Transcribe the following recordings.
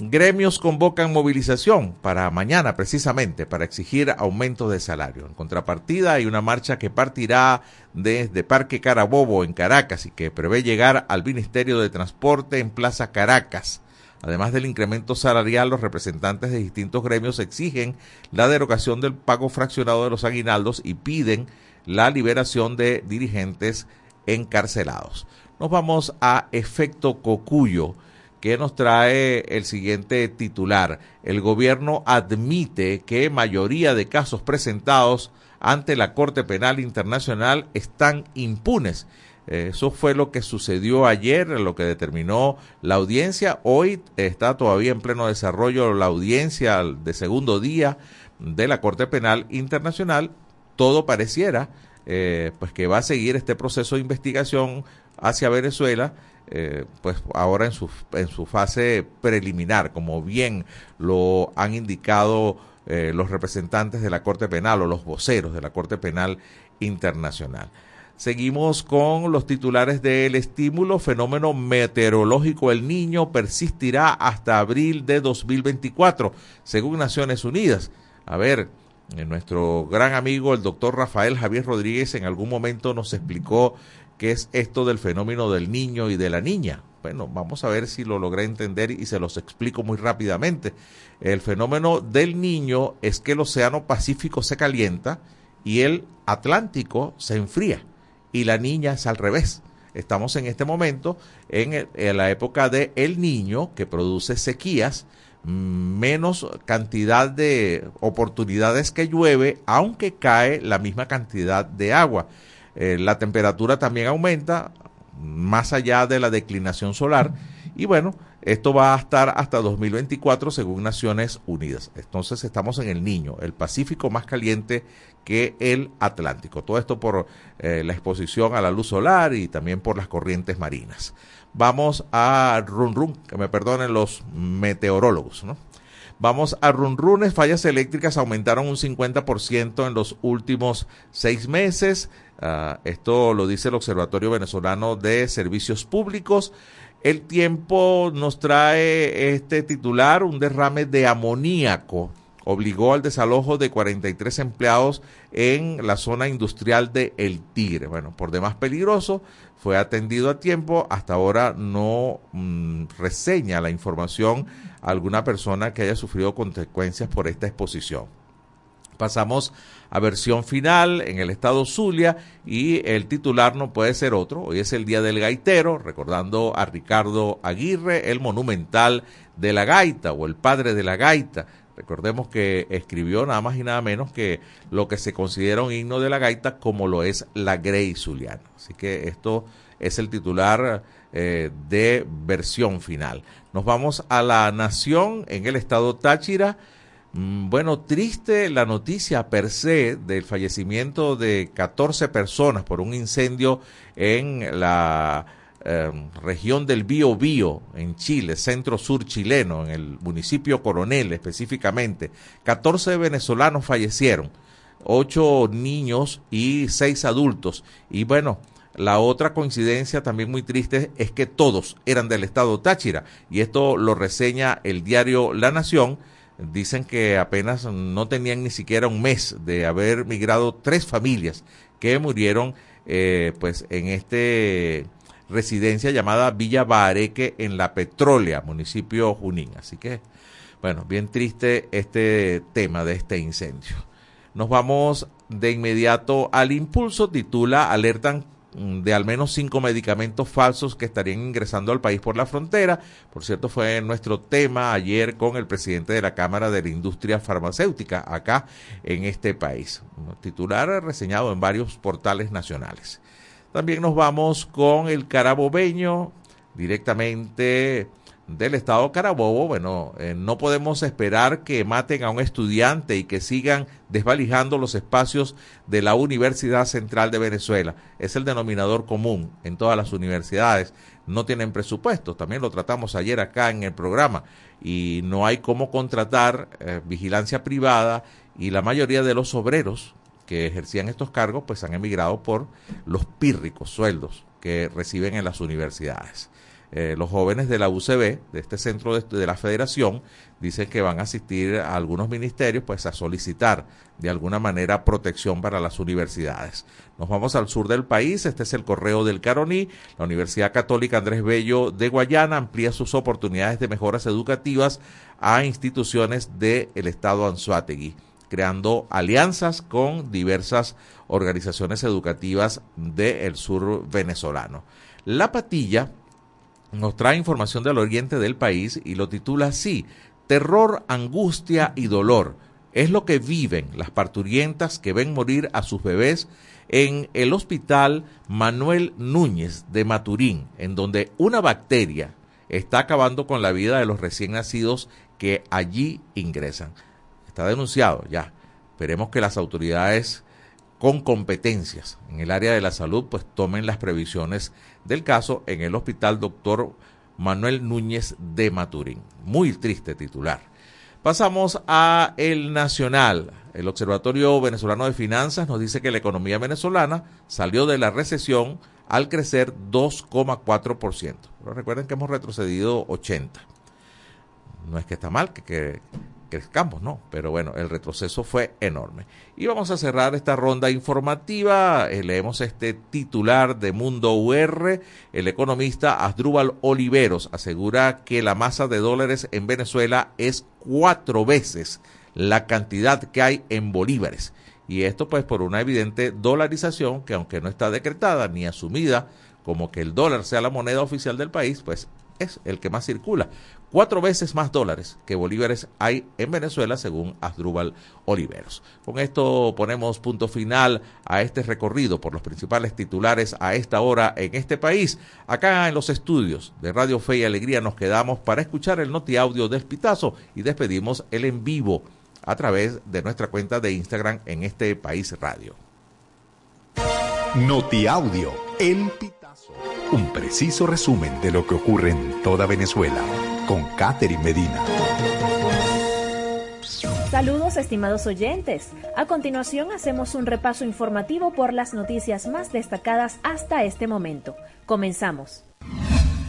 Gremios convocan movilización para mañana precisamente para exigir aumento de salario. En contrapartida hay una marcha que partirá desde Parque Carabobo en Caracas y que prevé llegar al Ministerio de Transporte en Plaza Caracas. Además del incremento salarial, los representantes de distintos gremios exigen la derogación del pago fraccionado de los aguinaldos y piden la liberación de dirigentes encarcelados. Nos vamos a efecto cocuyo que nos trae el siguiente titular. El gobierno admite que mayoría de casos presentados ante la Corte Penal Internacional están impunes. Eso fue lo que sucedió ayer, lo que determinó la audiencia. Hoy está todavía en pleno desarrollo la audiencia de segundo día de la Corte Penal Internacional. Todo pareciera eh, pues que va a seguir este proceso de investigación hacia Venezuela eh, pues ahora en su, en su fase preliminar, como bien lo han indicado eh, los representantes de la Corte Penal o los voceros de la Corte Penal Internacional. Seguimos con los titulares del estímulo. Fenómeno meteorológico El Niño persistirá hasta abril de 2024, según Naciones Unidas. A ver, eh, nuestro gran amigo, el doctor Rafael Javier Rodríguez, en algún momento nos explicó qué es esto del fenómeno del niño y de la niña. Bueno, vamos a ver si lo logré entender y se los explico muy rápidamente. El fenómeno del niño es que el océano Pacífico se calienta y el Atlántico se enfría y la niña es al revés. Estamos en este momento en, la época de el niño que produce sequías, menos cantidad de oportunidades que llueve, aunque cae la misma cantidad de agua. Eh, la temperatura también aumenta más allá de la declinación solar y bueno, esto va a estar hasta 2024 según Naciones Unidas. Entonces estamos en el Niño, el Pacífico más caliente que el Atlántico. Todo esto por eh, la exposición a la luz solar y también por las corrientes marinas. Vamos a run run, que me perdonen los meteorólogos, ¿no? Vamos a runrunes, fallas eléctricas aumentaron un 50% en los últimos seis meses. Ah, esto lo dice el Observatorio Venezolano de Servicios Públicos. El tiempo nos trae este titular, un derrame de amoníaco obligó al desalojo de 43 empleados en la zona industrial de El Tigre. Bueno, por demás peligroso, fue atendido a tiempo, hasta ahora no mm, reseña la información alguna persona que haya sufrido consecuencias por esta exposición. Pasamos a versión final en el estado Zulia y el titular no puede ser otro. Hoy es el Día del Gaitero, recordando a Ricardo Aguirre, el monumental de la gaita o el padre de la gaita. Recordemos que escribió nada más y nada menos que lo que se considera un himno de la gaita como lo es la Grey Zuliana. Así que esto es el titular eh, de versión final. Nos vamos a la nación en el estado Táchira. Mm, bueno, triste la noticia per se del fallecimiento de 14 personas por un incendio en la em, región del Bío Bío, en Chile, centro-sur chileno, en el municipio Coronel específicamente. 14 venezolanos fallecieron, 8 niños y 6 adultos. Y bueno, la otra coincidencia también muy triste es que todos eran del estado Táchira y esto lo reseña el diario La Nación. Dicen que apenas no tenían ni siquiera un mes de haber migrado tres familias que murieron eh, pues en este residencia llamada Villa Bareque en La Petrólea, municipio Junín. Así que, bueno, bien triste este tema de este incendio. Nos vamos de inmediato al impulso, titula Alertan de al menos cinco medicamentos falsos que estarían ingresando al país por la frontera. Por cierto, fue nuestro tema ayer con el presidente de la Cámara de la Industria Farmacéutica acá en este país. Titular reseñado en varios portales nacionales. También nos vamos con el carabobeño directamente del estado Carabobo, bueno, eh, no podemos esperar que maten a un estudiante y que sigan desvalijando los espacios de la Universidad Central de Venezuela. Es el denominador común en todas las universidades. No tienen presupuesto, también lo tratamos ayer acá en el programa, y no hay cómo contratar eh, vigilancia privada y la mayoría de los obreros que ejercían estos cargos pues han emigrado por los pírricos sueldos que reciben en las universidades. Eh, los jóvenes de la UCB, de este centro de, la federación, dicen que van a asistir a algunos ministerios pues a solicitar de alguna manera protección para las universidades. Nos vamos al sur del país, este es el correo del Caroní, la Universidad Católica Andrés Bello de Guayana amplía sus oportunidades de mejoras educativas a instituciones del estado Anzuategui, creando alianzas con diversas organizaciones educativas del sur venezolano. La Patilla nos trae información del oriente del país y lo titula así, Terror, angustia y dolor. Es lo que viven las parturientas que ven morir a sus bebés en el hospital Manuel Núñez de Maturín, en donde una bacteria está acabando con la vida de los recién nacidos que allí ingresan. Está denunciado ya. Esperemos que las autoridades con competencias en el área de la salud pues tomen las previsiones del caso en el hospital doctor Manuel Núñez de Maturín. Muy triste titular. Pasamos a el Nacional. El Observatorio Venezolano de Finanzas nos dice que la economía venezolana salió de la recesión al crecer 2,4%. Pero recuerden que hemos retrocedido 80. No es que está mal que, que crezcamos, ¿no? Pero bueno, el retroceso fue enorme. Y vamos a cerrar esta ronda informativa. Eh, leemos este titular de Mundo UR. El economista Asdrúbal Oliveros asegura que la masa de dólares en Venezuela es cuatro veces la cantidad que hay en bolívares. Y esto pues por una evidente dolarización que aunque no está decretada ni asumida como que el dólar sea la moneda oficial del país, pues es el que más circula. Cuatro veces más dólares que bolívares hay en Venezuela, según Asdrúbal Oliveros. Con esto ponemos punto final a este recorrido por los principales titulares a esta hora en este país. Acá en los estudios de Radio Fe y Alegría nos quedamos para escuchar el noti audio del Pitazo y despedimos el en vivo a través de nuestra cuenta de Instagram en este país radio. Noti audio, el Pitazo. Un preciso resumen de lo que ocurre en toda Venezuela con Catherine Medina. Saludos estimados oyentes. A continuación hacemos un repaso informativo por las noticias más destacadas hasta este momento. Comenzamos.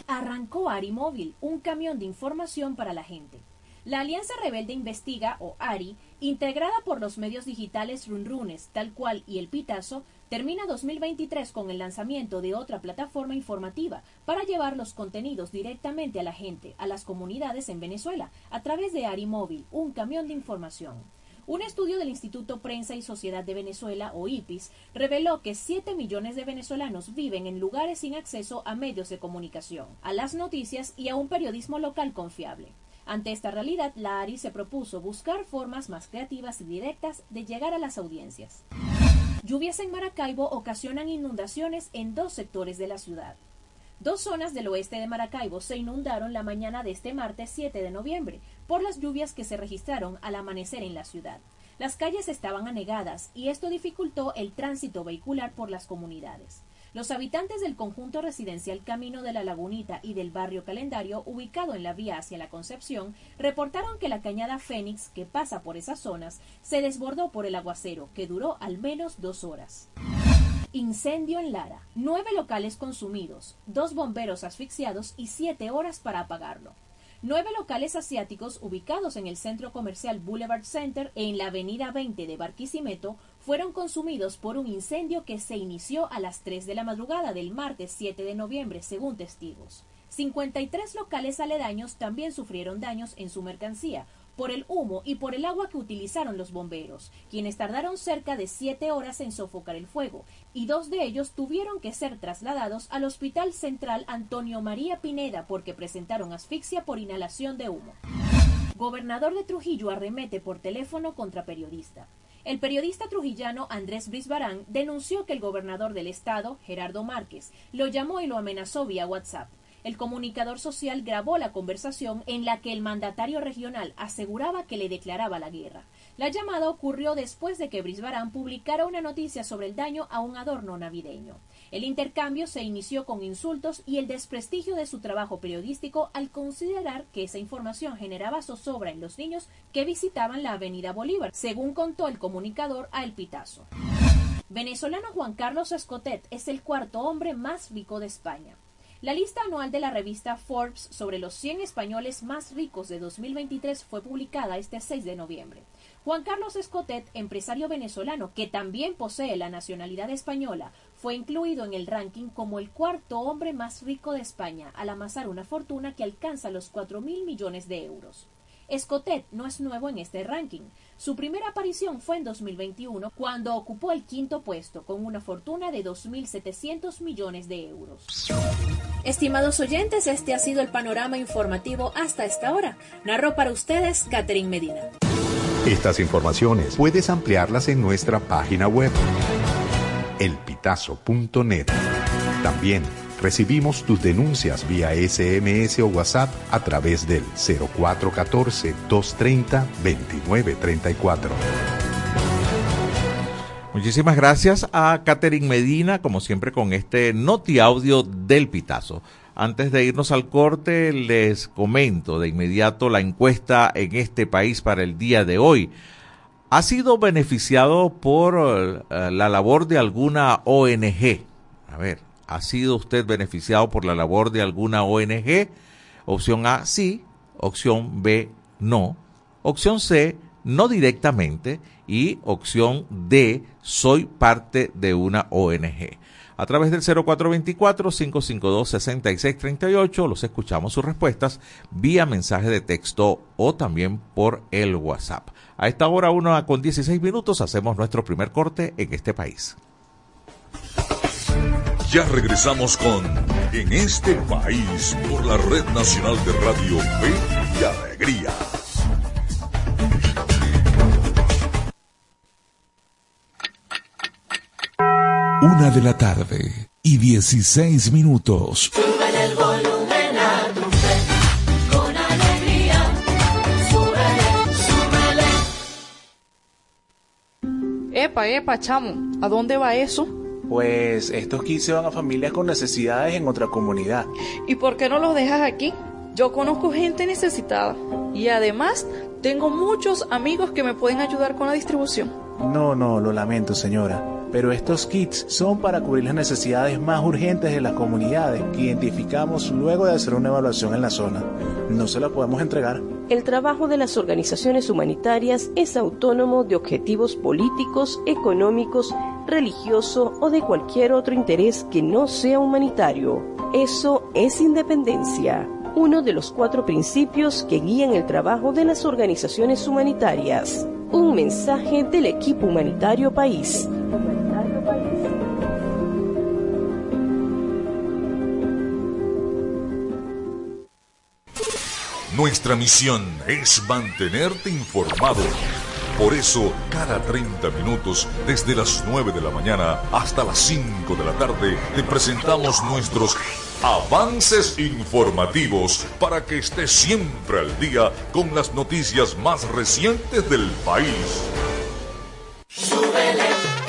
Arrancó Ari Móvil, un camión de información para la gente. La Alianza Rebelde Investiga, o ARI, integrada por los medios digitales Runrunes, Tal Cual y El Pitazo, termina 2023 con el lanzamiento de otra plataforma informativa para llevar los contenidos directamente a la gente, a las comunidades en Venezuela, a través de ARI Móvil, un camión de información. Un estudio del Instituto Prensa y Sociedad de Venezuela, o IPIS, reveló que 7 millones de venezolanos viven en lugares sin acceso a medios de comunicación, a las noticias y a un periodismo local confiable. Ante esta realidad, la ARI se propuso buscar formas más creativas y directas de llegar a las audiencias. Lluvias en Maracaibo ocasionan inundaciones en dos sectores de la ciudad. Dos zonas del oeste de Maracaibo se inundaron la mañana de este martes 7 de noviembre por las lluvias que se registraron al amanecer en la ciudad. Las calles estaban anegadas y esto dificultó el tránsito vehicular por las comunidades. Los habitantes del conjunto residencial Camino de la Lagunita y del barrio Calendario, ubicado en la vía hacia la Concepción, reportaron que la cañada Fénix, que pasa por esas zonas, se desbordó por el aguacero, que duró al menos dos horas. Incendio en Lara. Nueve locales consumidos, dos bomberos asfixiados y siete horas para apagarlo. Nueve locales asiáticos ubicados en el centro comercial Boulevard Center en la avenida 20 de Barquisimeto fueron consumidos por un incendio que se inició a las 3 de la madrugada del martes 7 de noviembre, según testigos. 53 locales aledaños también sufrieron daños en su mercancía, por el humo y por el agua que utilizaron los bomberos, quienes tardaron cerca de siete horas en sofocar el fuego, y dos de ellos tuvieron que ser trasladados al Hospital Central Antonio María Pineda porque presentaron asfixia por inhalación de humo. Gobernador de Trujillo arremete por teléfono contra periodista. El periodista trujillano Andrés Brisbarán denunció que el gobernador del estado, Gerardo Márquez, lo llamó y lo amenazó vía WhatsApp. El comunicador social grabó la conversación en la que el mandatario regional aseguraba que le declaraba la guerra. La llamada ocurrió después de que Brisbarán publicara una noticia sobre el daño a un adorno navideño. El intercambio se inició con insultos y el desprestigio de su trabajo periodístico al considerar que esa información generaba zozobra en los niños que visitaban la Avenida Bolívar, según contó el comunicador a El Pitazo. Venezolano Juan Carlos Escotet es el cuarto hombre más rico de España. La lista anual de la revista Forbes sobre los 100 españoles más ricos de 2023 fue publicada este 6 de noviembre. Juan Carlos Escotet, empresario venezolano que también posee la nacionalidad española, fue incluido en el ranking como el cuarto hombre más rico de España, al amasar una fortuna que alcanza los 4 mil millones de euros. Escotet no es nuevo en este ranking. Su primera aparición fue en 2021, cuando ocupó el quinto puesto, con una fortuna de 2.700 millones de euros. Estimados oyentes, este ha sido el panorama informativo hasta esta hora. Narró para ustedes Catherine Medina. Estas informaciones puedes ampliarlas en nuestra página web, elpitazo.net. También Recibimos tus denuncias vía SMS o WhatsApp a través del 0414-230-2934. Muchísimas gracias a Catherine Medina, como siempre, con este noti audio del Pitazo. Antes de irnos al corte, les comento de inmediato la encuesta en este país para el día de hoy. ¿Ha sido beneficiado por eh, la labor de alguna ONG? A ver, ¿Ha sido usted beneficiado por la labor de alguna ONG? Opción A, sí. Opción B, no. Opción C, no directamente. Y opción D, soy parte de una ONG. A través del 0424-552-6638 los escuchamos sus respuestas vía mensaje de texto o también por el WhatsApp. A esta hora, una con 16 minutos, hacemos nuestro primer corte en este país. Ya regresamos con En este país por la Red Nacional de Radio Fe y Alegría. Una de la tarde y 16 minutos. Epa, epa, chamo, ¿a dónde va eso? Pues estos kits se van a familias con necesidades en otra comunidad. ¿Y por qué no los dejas aquí? Yo conozco gente necesitada y además tengo muchos amigos que me pueden ayudar con la distribución. No, no, lo lamento señora, pero estos kits son para cubrir las necesidades más urgentes de las comunidades que identificamos luego de hacer una evaluación en la zona. No se la podemos entregar. El trabajo de las organizaciones humanitarias es autónomo de objetivos políticos, económicos, religioso o de cualquier otro interés que no sea humanitario. Eso es independencia, uno de los cuatro principios que guían el trabajo de las organizaciones humanitarias. Un mensaje del equipo humanitario país. Nuestra misión es mantenerte informado. Por eso, cada 30 minutos, desde las 9 de la mañana hasta las 5 de la tarde, te presentamos nuestros avances informativos para que estés siempre al día con las noticias más recientes del país.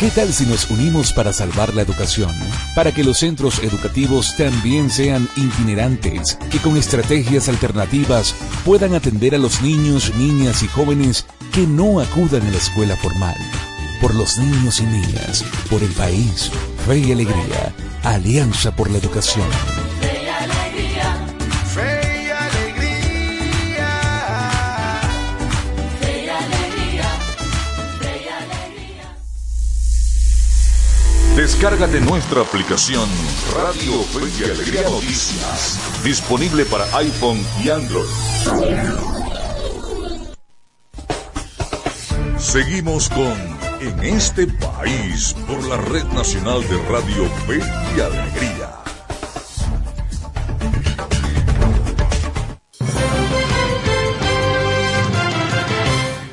¿Qué tal si nos unimos para salvar la educación? Para que los centros educativos también sean itinerantes, y con estrategias alternativas puedan atender a los niños, niñas y jóvenes que no acudan a la escuela formal. Por los niños y niñas, por el país, fe y alegría, Alianza por la Educación. Descárgate nuestra aplicación Radio Fe y Alegría Noticias, disponible para iPhone y Android. Seguimos con En este país por la Red Nacional de Radio Fe y Alegría.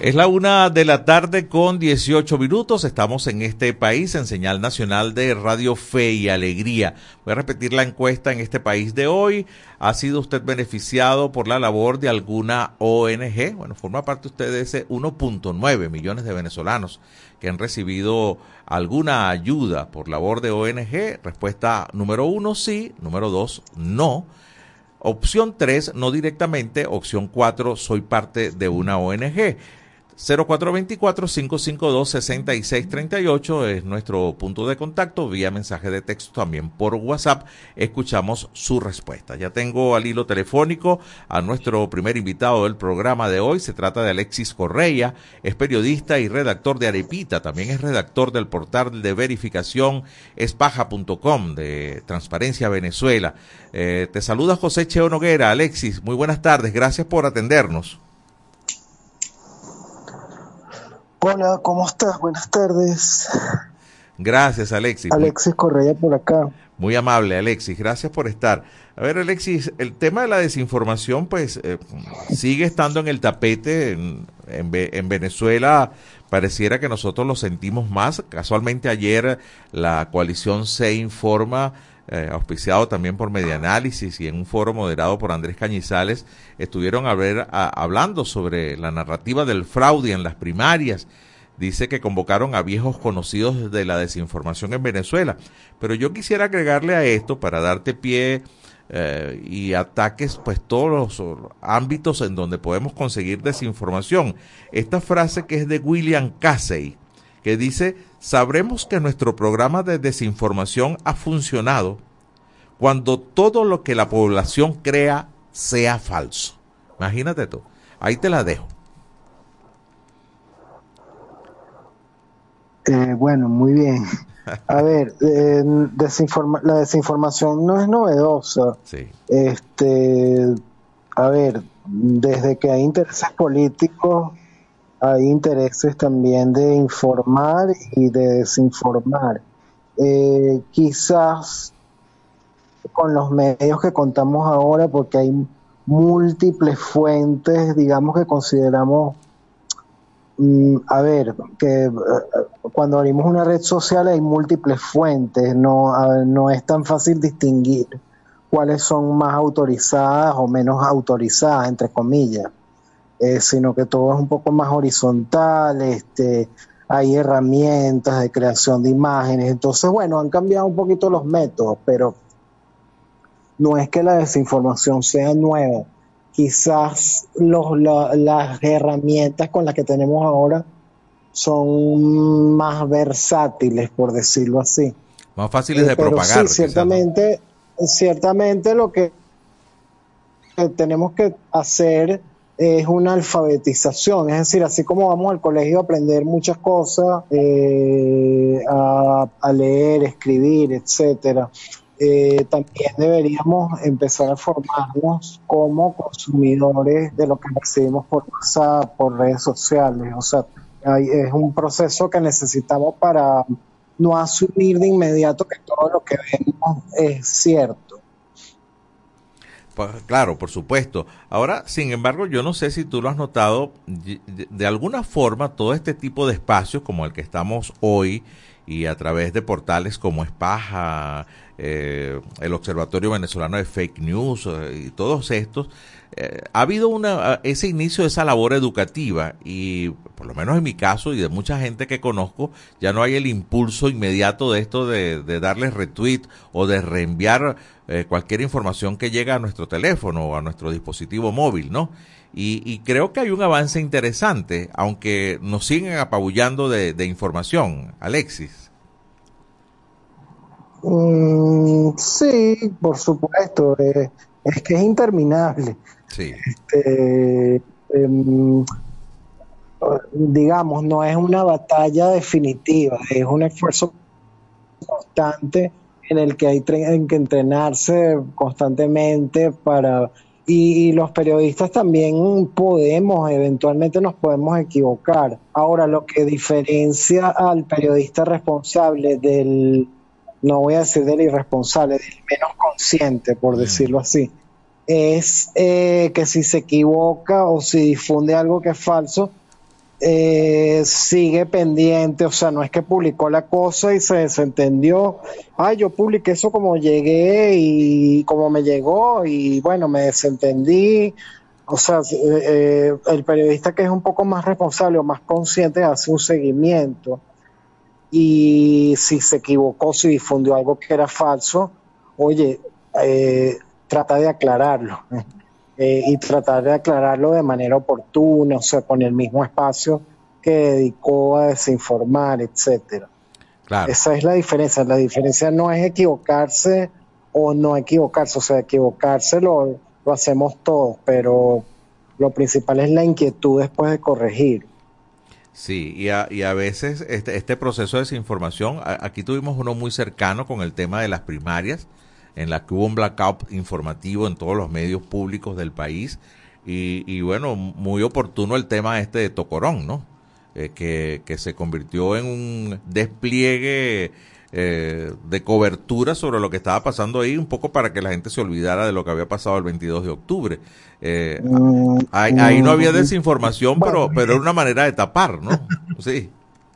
Es la una de la tarde con 18 minutos. Estamos en este país en señal nacional de Radio Fe y Alegría. Voy a repetir la encuesta en este país de hoy. ¿Ha sido usted beneficiado por la labor de alguna ONG? Bueno, forma parte usted de ese 1.9 millones de venezolanos que han recibido alguna ayuda por labor de ONG. Respuesta número uno, sí. Número dos, no. Opción tres, no directamente. Opción cuatro, soy parte de una ONG. 0424-552-6638 es nuestro punto de contacto vía mensaje de texto también por WhatsApp. Escuchamos su respuesta. Ya tengo al hilo telefónico a nuestro primer invitado del programa de hoy. Se trata de Alexis Correia, es periodista y redactor de Arepita. También es redactor del portal de verificación espaja.com de Transparencia Venezuela. Eh, te saluda José Cheo Noguera. Alexis, muy buenas tardes. Gracias por atendernos. Hola, ¿cómo estás? Buenas tardes. Gracias, Alexis. Alexis Correa por acá. Muy amable, Alexis. Gracias por estar. A ver, Alexis, el tema de la desinformación, pues, eh, sigue estando en el tapete. En, en, en, Venezuela pareciera que nosotros lo sentimos más. Casualmente ayer la coalición se informa, eh, auspiciado también por Medianálisis y en un foro moderado por Andrés Cañizales, estuvieron a ver, hablando sobre la narrativa del fraude en las primarias dice que convocaron a viejos conocidos de la desinformación en Venezuela. Pero yo quisiera agregarle a esto, para darte pie eh, y ataques, pues todos los ámbitos en donde podemos conseguir desinformación. Esta frase que es de William Casey, que dice, sabremos que nuestro programa de desinformación ha funcionado cuando todo lo que la población crea sea falso. Imagínate tú. Ahí te la dejo. Eh, bueno, muy bien. A ver, eh, desinforma la desinformación no es novedosa. Sí. Este, a ver, desde que hay intereses políticos, hay intereses también de informar y de desinformar. Eh, quizás con los medios que contamos ahora, porque hay múltiples fuentes, digamos que consideramos Mm, a ver, que eh, cuando abrimos una red social hay múltiples fuentes, no, no es tan fácil distinguir cuáles son más autorizadas o menos autorizadas, entre comillas, eh, sino que todo es un poco más horizontal, este, hay herramientas de creación de imágenes, entonces bueno, han cambiado un poquito los métodos, pero no es que la desinformación sea nueva, quizás los, la, las herramientas con las que tenemos ahora son más versátiles, por decirlo así. Más fáciles de eh, Pero propagar. Sí, ciertamente, ¿no? ciertamente lo que tenemos que hacer es una alfabetización, es decir, así como vamos al colegio a aprender muchas cosas, eh, a, leer, escribir, etcétera, eh, también deberíamos empezar a formarnos como consumidores de lo que recibimos por WhatsApp, por redes sociales. O sea, hay, es un proceso que necesitamos para no asumir de inmediato que todo lo que vemos es cierto. Claro, por supuesto. Ahora, sin embargo, yo no sé si tú lo has notado, de alguna forma todo este tipo de espacios como el que estamos hoy y a través de portales como Espaja, eh, el Observatorio Venezolano de Fake News eh, y todos estos, eh, ha habido una, ese inicio de esa labor educativa y por lo menos en mi caso y de mucha gente que conozco, ya no hay el impulso inmediato de esto de, de darle retweet o de reenviar eh, cualquier información que llega a nuestro teléfono o a nuestro dispositivo móvil, ¿no? Y, y, creo que hay un avance interesante, aunque nos siguen apabullando de, de información. Alexis. Mm, sí, por supuesto. Eh, es que es interminable. Sí. Este, eh, digamos, no es una batalla definitiva, es un esfuerzo constante en el que hay que entrenarse constantemente para y, los periodistas también podemos, eventualmente nos podemos equivocar. Ahora, lo que diferencia al periodista responsable del no voy a decir del irresponsable, del menos consciente, por decirlo así, es eh, que si se equivoca o si difunde algo que es falso, eh, sigue pendiente, o sea, no es que publicó la cosa y se desentendió, ay, yo publiqué eso como llegué y como me llegó y bueno, me desentendí, o sea, eh, eh el periodista que es un poco más responsable o más consciente hace un seguimiento. Y si se equivocó, si difundió algo que era falso, oye, eh, trata de aclararlo. Eh, y tratar de aclararlo de manera oportuna, o sea, con el mismo espacio que dedicó a desinformar, etcétera. Claro. Esa es la diferencia. La diferencia no es equivocarse o no equivocarse, o sea, equivocarse lo, lo hacemos todos, pero lo principal es la inquietud después de corregir. Sí, y a, y a veces este, este proceso de desinformación, a- aquí tuvimos uno muy cercano con el tema de las primarias, en la que hubo un blackout informativo en todos los medios públicos del país, y, y bueno, muy oportuno el tema este de Tocorón, ¿no? Eh, que, que se convirtió en un despliegue eh, de cobertura sobre lo que estaba pasando ahí, un poco para que la gente se olvidara de lo que había pasado el 22 de octubre. Eh, ahí, no había desinformación, pero, pero era una manera de tapar, ¿no? Sí.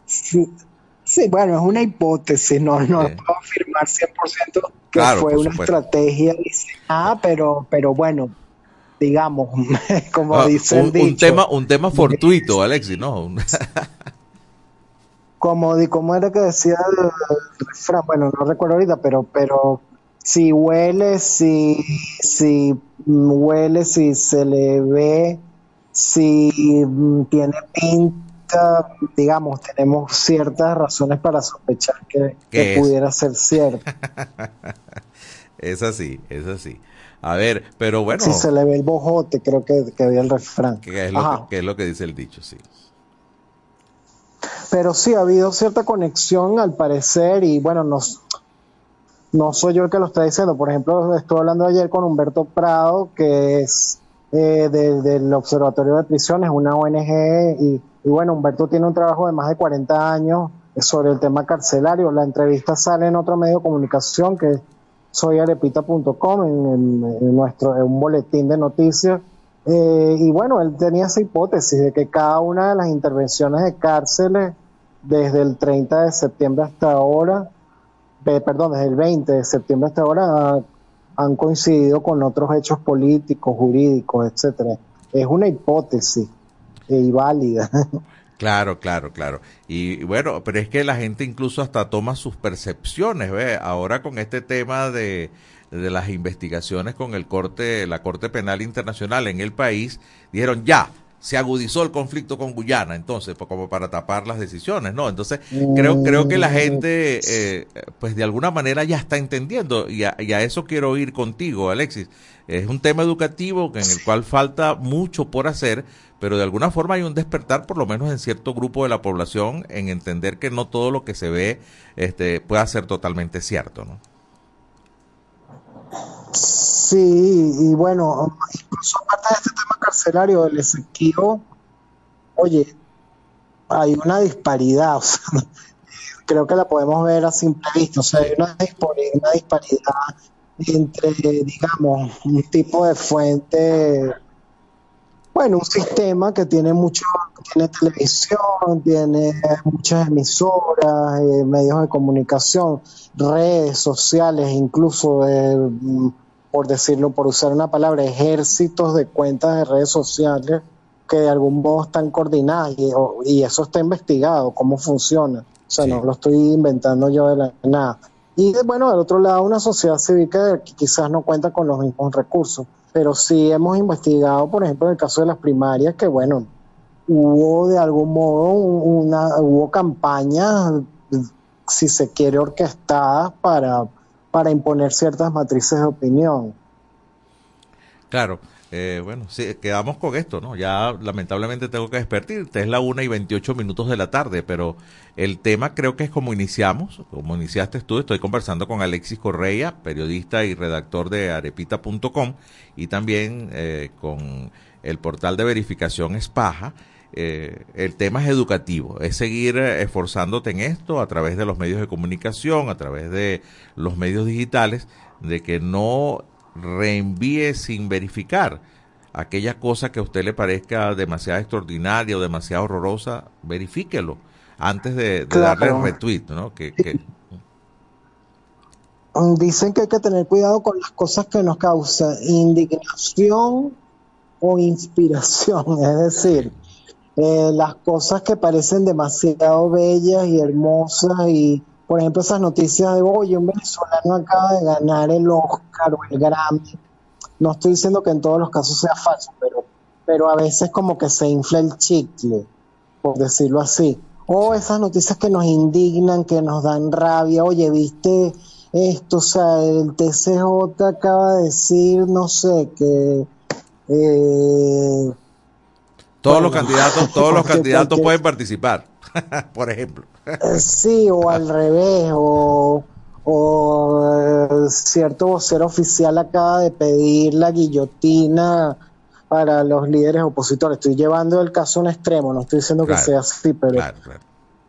Sí, sí, bueno, es una hipótesis, no, no Sí. puedo afirmar 100% que Claro, fue una supuesto. estrategia diseñada, pero, pero bueno, digamos, como Ah, dice el un, tema, un tema fortuito, Alexis, ¿no? Como, di- como era que decía el, el refrán, bueno, no recuerdo ahorita, pero, pero si huele, si, si huele, si se le ve, si mm, tiene pinta, digamos, tenemos ciertas razones para sospechar que, pudiera ser cierto. es así, es así. A ver, pero bueno, Si se le ve el bojote, creo que, que había el refrán. que es, lo que, que es lo que dice el dicho, sí. Pero sí, ha habido cierta conexión al parecer y bueno, nos, no soy yo el que lo está diciendo. Por ejemplo, estuve hablando ayer con Humberto Prado, que es eh, de- del Observatorio de Prisiones, una ONG, y, y bueno, Humberto tiene un trabajo de más de 40 años sobre el tema carcelario. La entrevista sale en otro medio de comunicación que es soyarepita.com, en, en- nuestro, en un boletín de noticias. Eh, y bueno, él tenía esa hipótesis de que cada una de las intervenciones de cárceles desde el 30 de septiembre hasta ahora, eh, perdón, desde el 20 de septiembre hasta ahora ha- han coincidido con otros hechos políticos, jurídicos, etcétera. Es una hipótesis eh, y válida. Claro, claro, claro. Y bueno, pero es que la gente incluso hasta toma sus percepciones, ¿ve? Ahora con este tema de, de las investigaciones con el corte, la Corte Penal Internacional en el país, dijeron ya, se agudizó el conflicto con Guyana, entonces, pues, como para tapar las decisiones, ¿no? Entonces, creo, creo que la gente, eh, pues de alguna manera ya está entendiendo, y a, y a eso quiero ir contigo, Alexis. Es un tema educativo en el cual falta mucho por hacer, pero de alguna forma hay un despertar, por lo menos en cierto grupo de la población, en entender que no todo lo que se ve este, pueda ser totalmente cierto, ¿no? Sí, y bueno, incluso aparte de este tema carcelario del Esequibo, oye, hay una disparidad, creo que la podemos ver a simple vista, o sea, hay una, una disparidad entre, digamos, un tipo de fuente, bueno, un sistema que tiene mucho, tiene televisión, tiene muchas emisoras, eh, medios de comunicación, redes sociales, incluso, eh, mm, por decirlo, por usar una palabra, ejércitos de cuentas de redes sociales que de algún modo están coordinadas y, eso está investigado, cómo funciona. O sea, Sí. no lo estoy inventando yo de la nada. Y bueno, del otro lado, una sociedad civil que quizás no cuenta con los mismos recursos, pero sí hemos investigado, por ejemplo, en el caso de las primarias, que bueno, hubo de algún modo un- una, hubo campañas, si se quiere, orquestadas para, para imponer ciertas matrices de opinión. Claro. Eh, bueno, sí, quedamos con esto, ¿no? Ya lamentablemente tengo que despertirte, es la una y 28 minutos de la tarde, pero el tema creo que es como iniciamos, como iniciaste tú, estoy conversando con Alexis Correa, periodista y redactor de arepita.com y también eh, con el portal de verificación Espaja. Eh, el tema es educativo, es seguir eh, esforzándote en esto a través de los medios de comunicación, a través de los medios digitales, de que no reenvíe sin verificar aquella cosa que a usted le parezca demasiado extraordinaria o demasiado horrorosa, verifíquelo antes de, de Claro. darle retweet, ¿no? Que, que- Dicen que hay que tener cuidado con las cosas que nos causan indignación o inspiración, es decir, eh, las cosas que parecen demasiado bellas y hermosas y, por ejemplo, esas noticias de, oye, un venezolano acaba de ganar el Oscar o el Grammy No estoy diciendo que en todos los casos sea falso, pero, pero a veces como que se infla el chicle, por decirlo así. O esas noticias que nos indignan, que nos dan rabia, oye, viste esto, o sea, el TCJ acaba de decir, no sé, que... Eh, Todos los candidatos, todos los candidatos pueden participar, por ejemplo. Eh, Sí, o al revés, o, o eh, cierto vocero oficial acaba de pedir la guillotina para los líderes opositores. Estoy llevando el caso a un extremo, no estoy diciendo Claro, que sea así, pero, Claro, claro.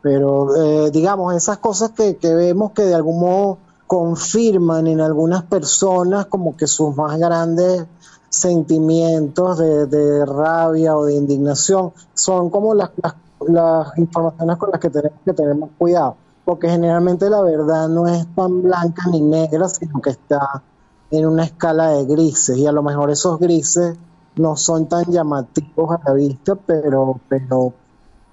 pero eh, digamos, esas cosas que, que vemos que de algún modo confirman en algunas personas como que sus más grandes sentimientos de, rabia o de indignación son como las, las, las informaciones con las que tenemos que tener más cuidado, porque generalmente la verdad no es tan blanca ni negra, sino que está en una escala de grises y a lo mejor esos grises no son tan llamativos a la vista, pero, pero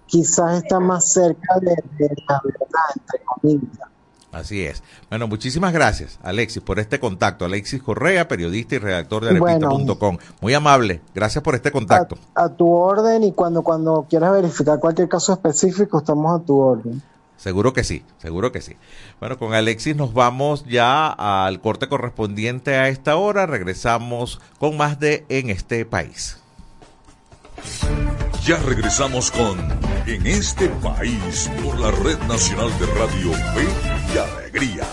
quizás están más cerca de, de la verdad, entre comillas. Así es. Bueno, muchísimas gracias, Alexis, por este contacto. Alexis Correa, periodista y redactor de Bueno. arepita.com. Muy amable. Gracias por este contacto. A, a tu orden y cuando, cuando quieras verificar cualquier caso específico, estamos a tu orden. Seguro que sí, seguro que sí. Bueno, con Alexis nos vamos ya al corte correspondiente a esta hora. Regresamos con más de En este país. Ya regresamos con En este país por la Red Nacional de Radio y Alegría.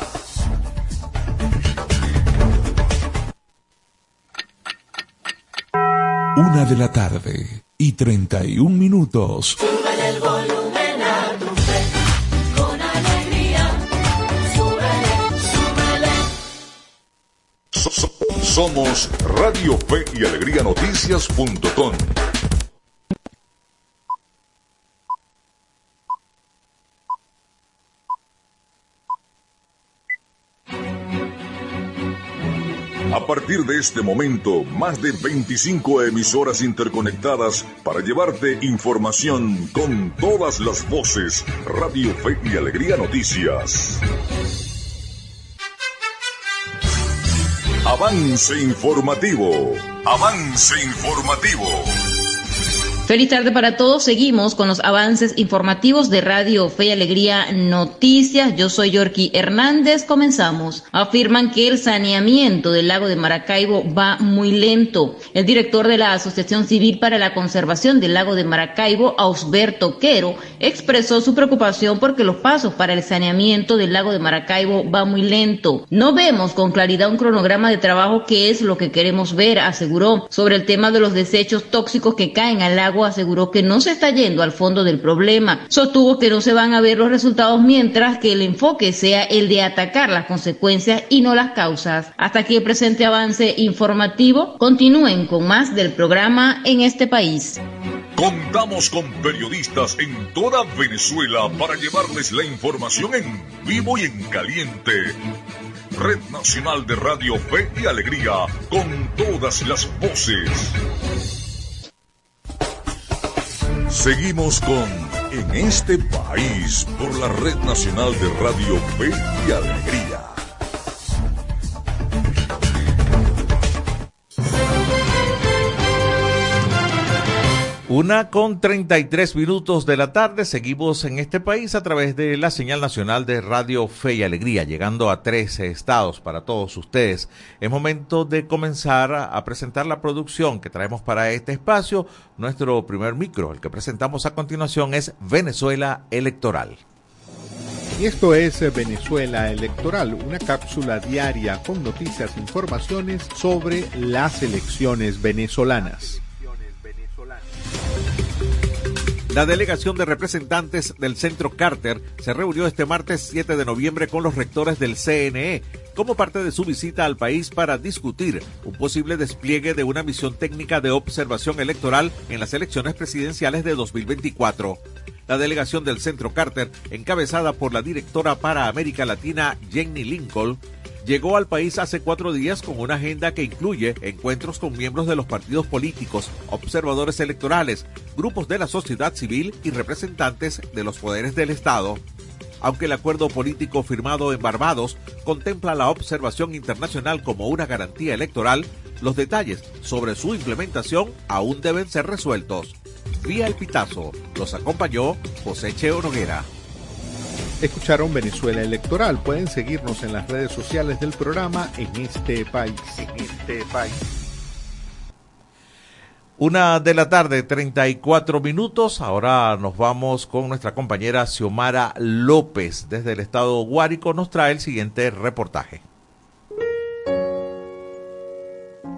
Una de la tarde y 31 minutos. Súbele el volumen a tu fe, con alegría. Súbele, súbele. So- so- somos Radio Fe y Alegría Noticias.com. partir de este momento, más de 25 emisoras interconectadas para llevarte información con todas las voces. Radio Fe y Alegría Noticias. Avance informativo. Avance informativo. Feliz tarde para todos. Seguimos con los avances informativos de Radio Fe y Alegría Noticias. Yo soy Yorky Hernández. Comenzamos. Afirman que el saneamiento del lago de Maracaibo va muy lento. El director de la Asociación Civil para la Conservación del Lago de Maracaibo, Ausberto Quero, expresó su preocupación porque los pasos para el saneamiento del lago de Maracaibo va muy lento. No vemos con claridad un cronograma de trabajo que es lo que queremos ver, aseguró. Sobre el tema de los desechos tóxicos que caen al lago, aseguró que no se está yendo al fondo del problema. Sostuvo que no se van a ver los resultados mientras que el enfoque sea el de atacar las consecuencias y no las causas. Hasta aquí el presente avance informativo. Continúen con más del programa en este país. Contamos con periodistas en toda Venezuela para llevarles la información en vivo y en caliente. Red Nacional de Radio Fe y Alegría, con todas las voces. Seguimos con En este país por la Red Nacional de Radio Fe y Alegría. Una con 33 minutos de la tarde, seguimos en este país a través de la señal nacional de Radio Fe y Alegría, llegando a 13 estados para todos ustedes. Es momento de comenzar a, presentar la producción que traemos para este espacio. Nuestro primer micro, el que presentamos a continuación, es Venezuela Electoral. Y esto es Venezuela Electoral, una cápsula diaria con noticias e informaciones sobre las elecciones venezolanas. La delegación de representantes del Centro Carter se reunió este martes 7 de noviembre con los rectores del CNE como parte de su visita al país para discutir un posible despliegue de una misión técnica de observación electoral en las elecciones presidenciales de 2024. La delegación del Centro Carter, encabezada por la directora para América Latina Jenny Lincoln, llegó al país hace cuatro días con una agenda que incluye encuentros con miembros de los partidos políticos, observadores electorales, grupos de la sociedad civil y representantes de los poderes del Estado. Aunque el acuerdo político firmado en Barbados contempla la observación internacional como una garantía electoral, Los detalles sobre su implementación aún deben ser resueltos. Vía El Pitazo, los acompañó José Cheo Noguera. Escucharon Venezuela Electoral. Pueden seguirnos en las redes sociales del programa en este país. En este país. Una de la tarde, 34 minutos. Ahora nos vamos con nuestra compañera Xiomara López desde el estado Guárico. Nos trae el siguiente reportaje.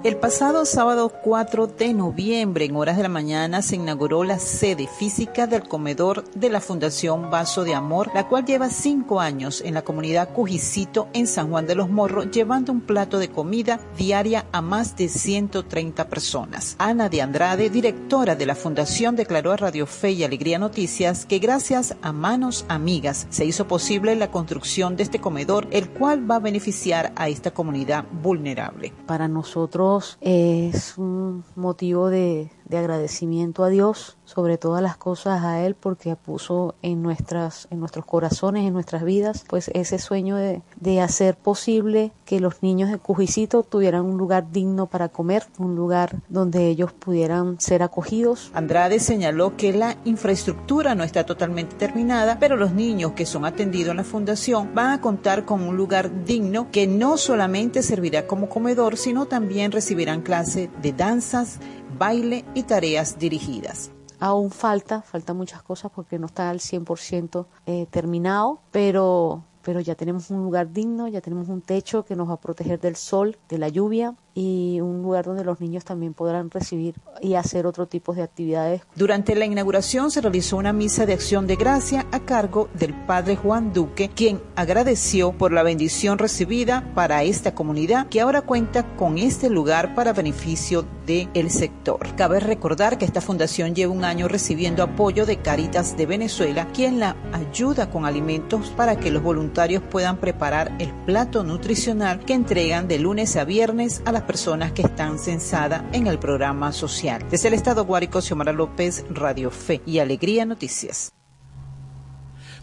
El pasado sábado 4 de noviembre, en horas de la mañana, se inauguró la sede física del comedor de la Fundación Vaso de Amor, la cual lleva cinco años en la comunidad Cujicito, en San Juan de los Morros, llevando un plato de comida diaria a más de 130 personas. Ana de Andrade, directora de la Fundación, declaró a Radio Fe y Alegría Noticias que gracias a manos amigas se hizo posible la construcción de este comedor, el cual va a beneficiar a esta comunidad vulnerable. Para nosotros es un motivo de, de agradecimiento a Dios sobre todas las cosas a Él porque puso en, nuestras, en nuestros corazones, en nuestras vidas, pues ese sueño de, de hacer posible que los niños de Cujicito tuvieran un lugar digno para comer, un lugar donde ellos pudieran ser acogidos. Andrade señaló que la infraestructura no está totalmente terminada, pero los niños que son atendidos en la fundación van a contar con un lugar digno que no solamente servirá como comedor, sino también recibirán clases de danzas, baile y tareas dirigidas. Aún falta, falta muchas cosas porque no está al 100% eh, terminado, pero, pero ya tenemos un lugar digno, ya tenemos un techo que nos va a proteger del sol, de la lluvia y un lugar donde los niños también podrán recibir y hacer otro tipo de actividades. Durante la inauguración se realizó una misa de acción de gracia a cargo del padre Juan Duque, quien agradeció por la bendición recibida para esta comunidad que ahora cuenta con este lugar para beneficio del sector. Cabe recordar que esta fundación lleva un año recibiendo apoyo de Caritas de Venezuela, quien la ayuda con alimentos para que los voluntarios puedan preparar el plato nutricional que entregan de lunes a viernes a las personas que están censadas en el programa social. Desde el Estado Guárico, Xiomara López, Radio Fe y Alegría Noticias.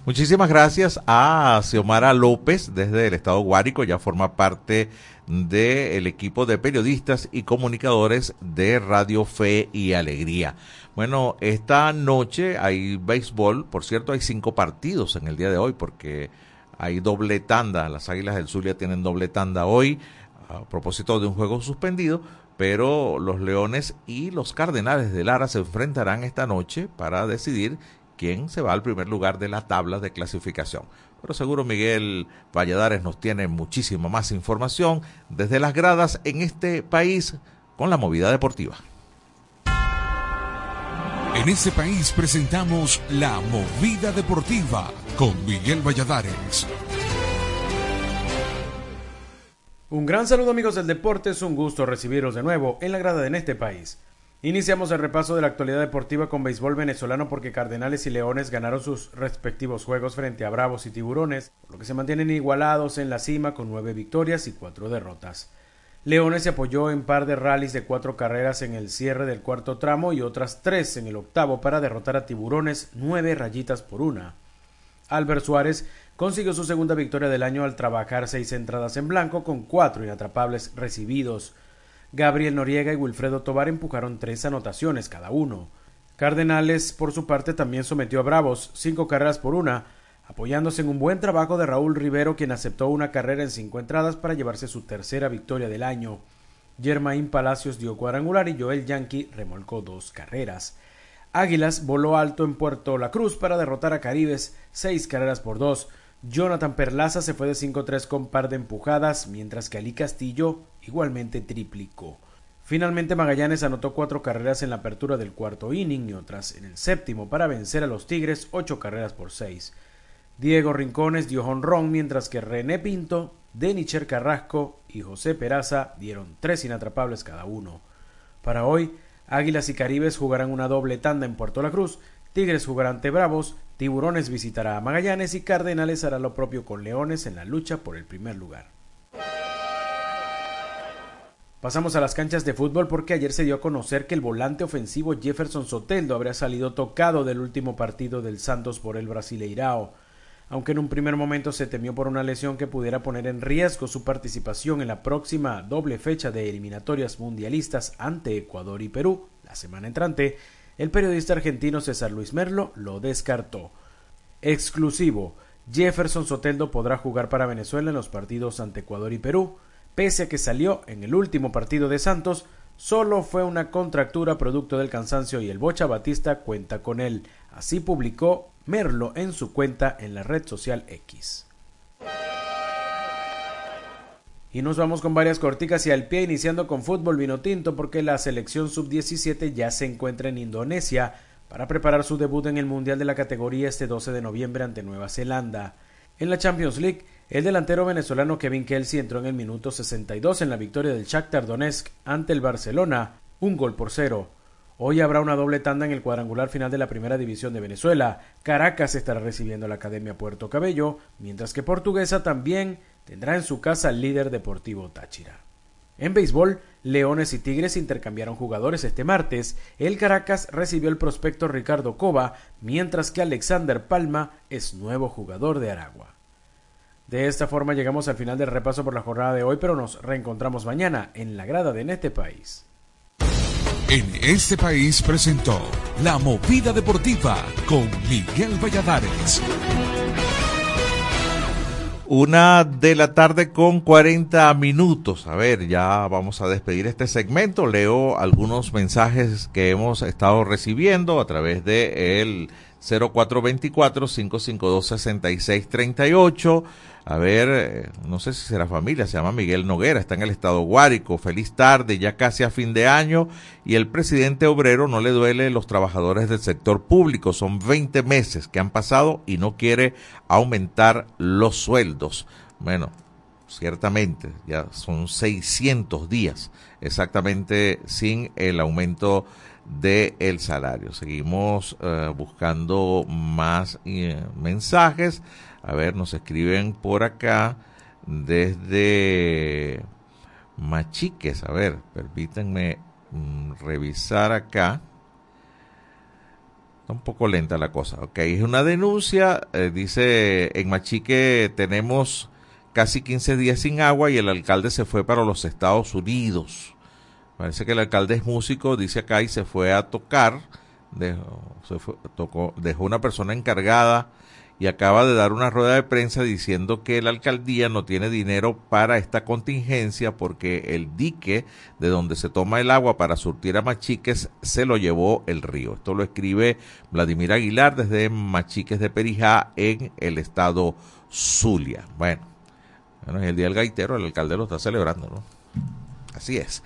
Muchísimas gracias a Xiomara López desde el Estado Guárico, ya forma parte del equipo de periodistas y comunicadores de Radio Fe y Alegría. Bueno, esta noche hay béisbol, por cierto, hay cinco partidos en el día de hoy porque hay doble tanda, las Águilas del Zulia tienen doble tanda hoy a propósito de un juego suspendido, pero los Leones y los Cardenales de Lara se enfrentarán esta noche para decidir quién se va al primer lugar de la tabla de clasificación. Pero seguro Miguel Valladares nos tiene muchísima más información desde las gradas en este país con la movida deportiva. En este país presentamos la movida deportiva con Miguel Valladares. Un gran saludo amigos del deporte, es un gusto recibiros de nuevo en la grada en este país. Iniciamos el repaso de la actualidad deportiva con béisbol venezolano porque Cardenales y Leones ganaron sus respectivos juegos frente a Bravos y Tiburones, por lo que se mantienen igualados en la cima con nueve victorias y cuatro derrotas. Leones se apoyó en par de rallies de cuatro carreras en el cierre del cuarto tramo y otras tres en el octavo para derrotar a Tiburones nueve rayitas por una. Albert Suárez consiguió su segunda victoria del año al trabajar seis entradas en blanco con cuatro inatrapables recibidos. Gabriel Noriega y Wilfredo Tobar empujaron tres anotaciones cada uno. Cardenales, por su parte, también sometió a Bravos, cinco carreras por una, apoyándose en un buen trabajo de Raúl Rivero, quien aceptó una carrera en cinco entradas para llevarse su tercera victoria del año. Germain Palacios dio cuadrangular y Joel Yankee remolcó dos carreras. Águilas voló alto en Puerto La Cruz para derrotar a Caribes seis carreras por dos. Jonathan Perlaza se fue de 5-3 con par de empujadas, mientras que Ali Castillo igualmente triplicó. Finalmente Magallanes anotó cuatro carreras en la apertura del cuarto inning y otras en el séptimo para vencer a los Tigres ocho carreras por seis. Diego Rincones dio honrón, mientras que René Pinto, Denicher Carrasco y José Peraza dieron tres inatrapables cada uno. Para hoy, Águilas y Caribes jugarán una doble tanda en Puerto La Cruz, Tigres jugará ante Bravos, Tiburones visitará a Magallanes y Cardenales hará lo propio con Leones en la lucha por el primer lugar. Pasamos a las canchas de fútbol porque ayer se dio a conocer que el volante ofensivo Jefferson Soteldo habría salido tocado del último partido del Santos por el Brasileirao. aunque en un primer momento se temió por una lesión que pudiera poner en riesgo su participación en la próxima doble fecha de eliminatorias mundialistas ante Ecuador y Perú la semana entrante, el periodista argentino César Luis Merlo lo descartó. Exclusivo, Jefferson Soteldo podrá jugar para Venezuela en los partidos ante Ecuador y Perú, pese a que salió en el último partido de Santos, solo fue una contractura producto del cansancio y el Bocha Batista cuenta con él. Así publicó Merlo en su cuenta en la red social X. Y nos vamos con varias corticas y al pie, iniciando con fútbol vino tinto, porque la selección sub-17 ya se encuentra en Indonesia para preparar su debut en el Mundial de la categoría este 12 de noviembre ante Nueva Zelanda. En la Champions League, el delantero venezolano Kevin Kelsey entró en el minuto 62 en la victoria del Shakhtar Donetsk ante el Barcelona, un gol por cero. Hoy habrá una doble tanda en el cuadrangular final de la Primera División de Venezuela. Caracas estará recibiendo a la Academia Puerto Cabello, mientras que Portuguesa también tendrá en su casa al líder deportivo Táchira. En béisbol, Leones y Tigres intercambiaron jugadores este martes. El Caracas recibió el prospecto Ricardo Cova, mientras que Alexander Palma es nuevo jugador de Aragua. De esta forma llegamos al final del repaso por la jornada de hoy, pero nos reencontramos mañana en la grada de En este país. En este país presentó La Movida Deportiva con Miguel Valladares. Una de la tarde con 40 minutos. A ver, ya vamos a despedir este segmento. Leo algunos mensajes que hemos estado recibiendo a través de el 0424-552-6638. A ver, eh, no sé si será familia, se llama Miguel Noguera, está en el estado Guárico. Feliz tarde, ya casi a fin de año. Y el presidente obrero no le duele los trabajadores del sector público. Son 20 meses que han pasado y no quiere aumentar los sueldos. Bueno, ciertamente, ya son 600 días exactamente sin el aumento de el salario. Seguimos eh, buscando más eh, mensajes. A ver, nos escriben por acá desde Machiques. A ver, permítanme mm, revisar acá. Está un poco lenta la cosa. Ok, es una denuncia. eh, dice, en Machique tenemos casi 15 días sin agua y el alcalde se fue para los Estados Unidos. Parece que el alcalde es músico, dice acá, y se fue a tocar. Se fue- tocó, dejó una persona encargada y acaba de dar una rueda de prensa diciendo que la alcaldía no tiene dinero para esta contingencia porque el dique de donde se toma el agua para surtir a Machiques se lo llevó el río. Esto lo escribe Vladimir Aguilar desde Machiques de Perijá en el estado Zulia. Bueno, bueno, es el Día del Gaitero, el alcalde lo está celebrando, ¿no? Así es.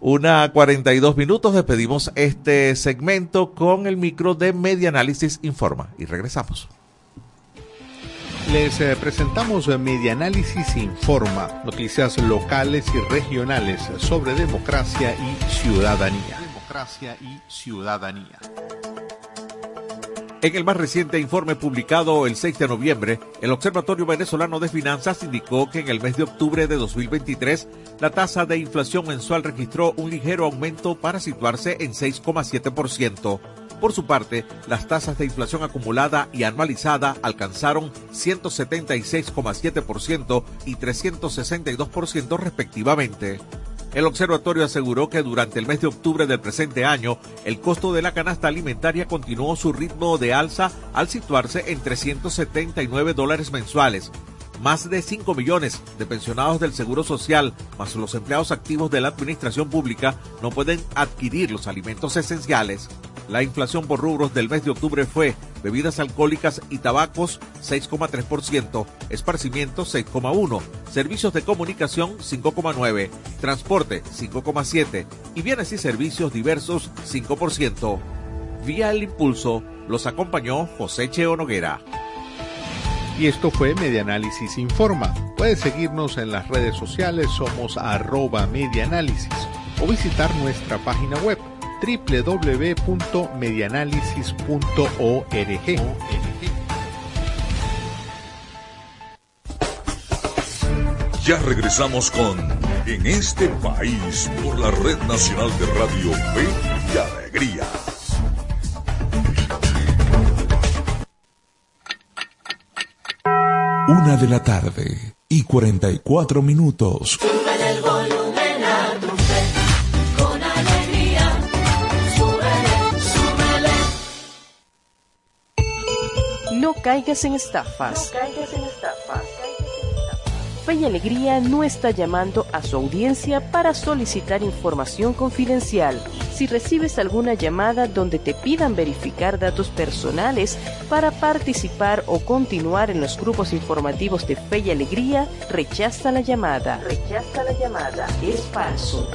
Una 42 minutos, despedimos este segmento con el micro de Media Análisis Informa y regresamos. Les eh, presentamos eh, Medianálisis Informa, noticias locales y regionales sobre democracia y ciudadanía. Democracia y ciudadanía. En el más reciente informe publicado el 6 de noviembre, el Observatorio Venezolano de Finanzas indicó que en el mes de octubre de 2023 la tasa de inflación mensual registró un ligero aumento para situarse en 6,7%. Por su parte, las tasas de inflación acumulada y anualizada alcanzaron 176,7% y 362% respectivamente. El observatorio aseguró que durante el mes de octubre del presente año, el costo de la canasta alimentaria continuó su ritmo de alza al situarse en 379 dólares mensuales. Más de 5 millones de pensionados del Seguro Social, más los empleados activos de la Administración Pública, no pueden adquirir los alimentos esenciales. La inflación por rubros del mes de octubre fue bebidas alcohólicas y tabacos 6,3%, esparcimiento 6,1%, servicios de comunicación 5,9%, transporte 5,7% y bienes y servicios diversos 5%. Vía el impulso los acompañó José Cheo Noguera. Y esto fue Medianálisis Informa. Puedes seguirnos en las redes sociales, somos arroba medianálisis o visitar nuestra página web www.medianálisis.org. Ya regresamos con En este país por la Red Nacional de Radio Fe y Alegría. Una de la tarde y 44 minutos. Súbele. No caigas en estafas. Fe y Alegría no está llamando a su audiencia para solicitar información confidencial. Si recibes alguna llamada donde te pidan verificar datos personales para participar o continuar en los grupos informativos de Fe y Alegría, rechaza la llamada. Rechaza la llamada. Es falso.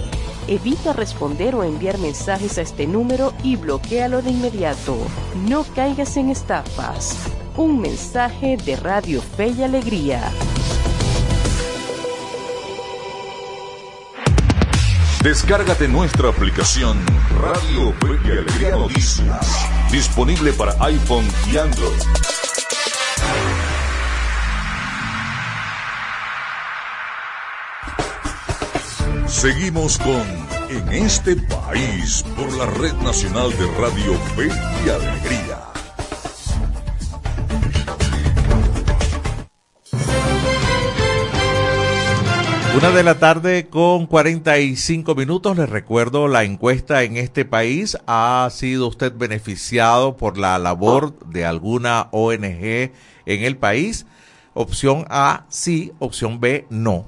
Evita responder o enviar mensajes a este número y bloquealo de inmediato. No caigas en estafas. Un mensaje de Radio Fe y Alegría. Descárgate nuestra aplicación Radio Fe y Alegría Noticias, disponible para iPhone y Android. Seguimos con En este país por la Red Nacional de Radio Fe y Alegría. Una de la tarde con 45 minutos. Les recuerdo la encuesta en este país. ¿Ha sido usted beneficiado por la labor de alguna ONG en el país? Opción A, sí. Opción B, no.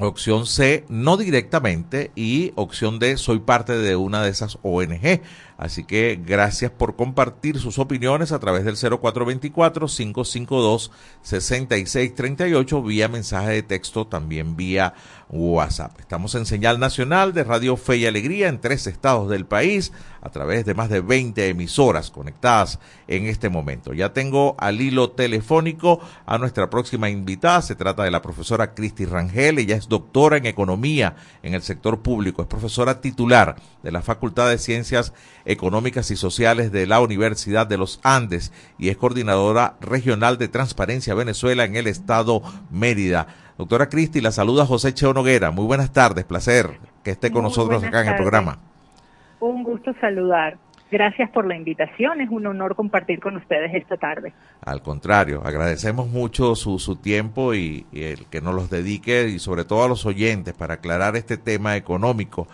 Opción C, no directamente. Y opción D, soy parte de una de esas ONG. Así que gracias por compartir sus opiniones a través del 0424-552-6638 vía mensaje de texto, también vía WhatsApp. Estamos en señal nacional de Radio Fe y Alegría en tres estados del país a través de más de 20 emisoras conectadas en este momento. Ya tengo al hilo telefónico a nuestra próxima invitada. Se trata de la profesora Cristi Rangel. Ella es doctora en economía en el sector público. Es profesora titular de la Facultad de Ciencias Económicas y Sociales de la Universidad de los Andes y es coordinadora regional de Transparencia Venezuela en el estado Mérida. Doctora Cristi, la saluda José Cheo Noguera. Muy buenas tardes, placer que esté con Muy nosotros acá en el programa. Un gusto saludar. Gracias por la invitación. Es un honor compartir con ustedes esta tarde. Al contrario, agradecemos mucho su, su tiempo y, y el que nos los dedique y sobre todo a los oyentes para aclarar este tema económico.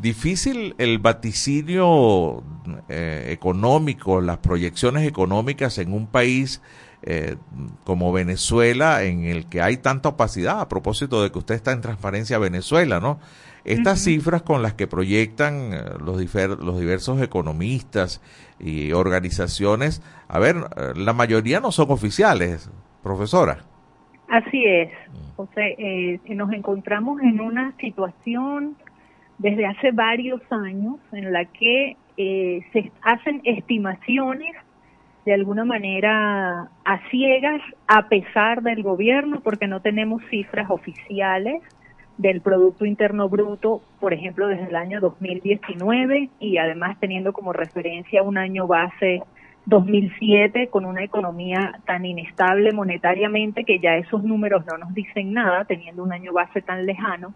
Difícil el vaticinio eh, económico, las proyecciones económicas en un país eh, como Venezuela en el que hay tanta opacidad a propósito de que usted está en Transparencia Venezuela, ¿no? Estas cifras con las que proyectan eh, los, difer- los diversos economistas y organizaciones, a ver, eh, la mayoría no son oficiales, profesora. Así es, José. eh, nos encontramos en una situación desde hace varios años en la que eh, se hacen estimaciones de alguna manera a ciegas a pesar del gobierno porque no tenemos cifras oficiales del Producto Interno Bruto, por ejemplo, desde el año 2019 y además teniendo como referencia un año base 2007 con una economía tan inestable monetariamente que ya esos números no nos dicen nada, teniendo un año base tan lejano.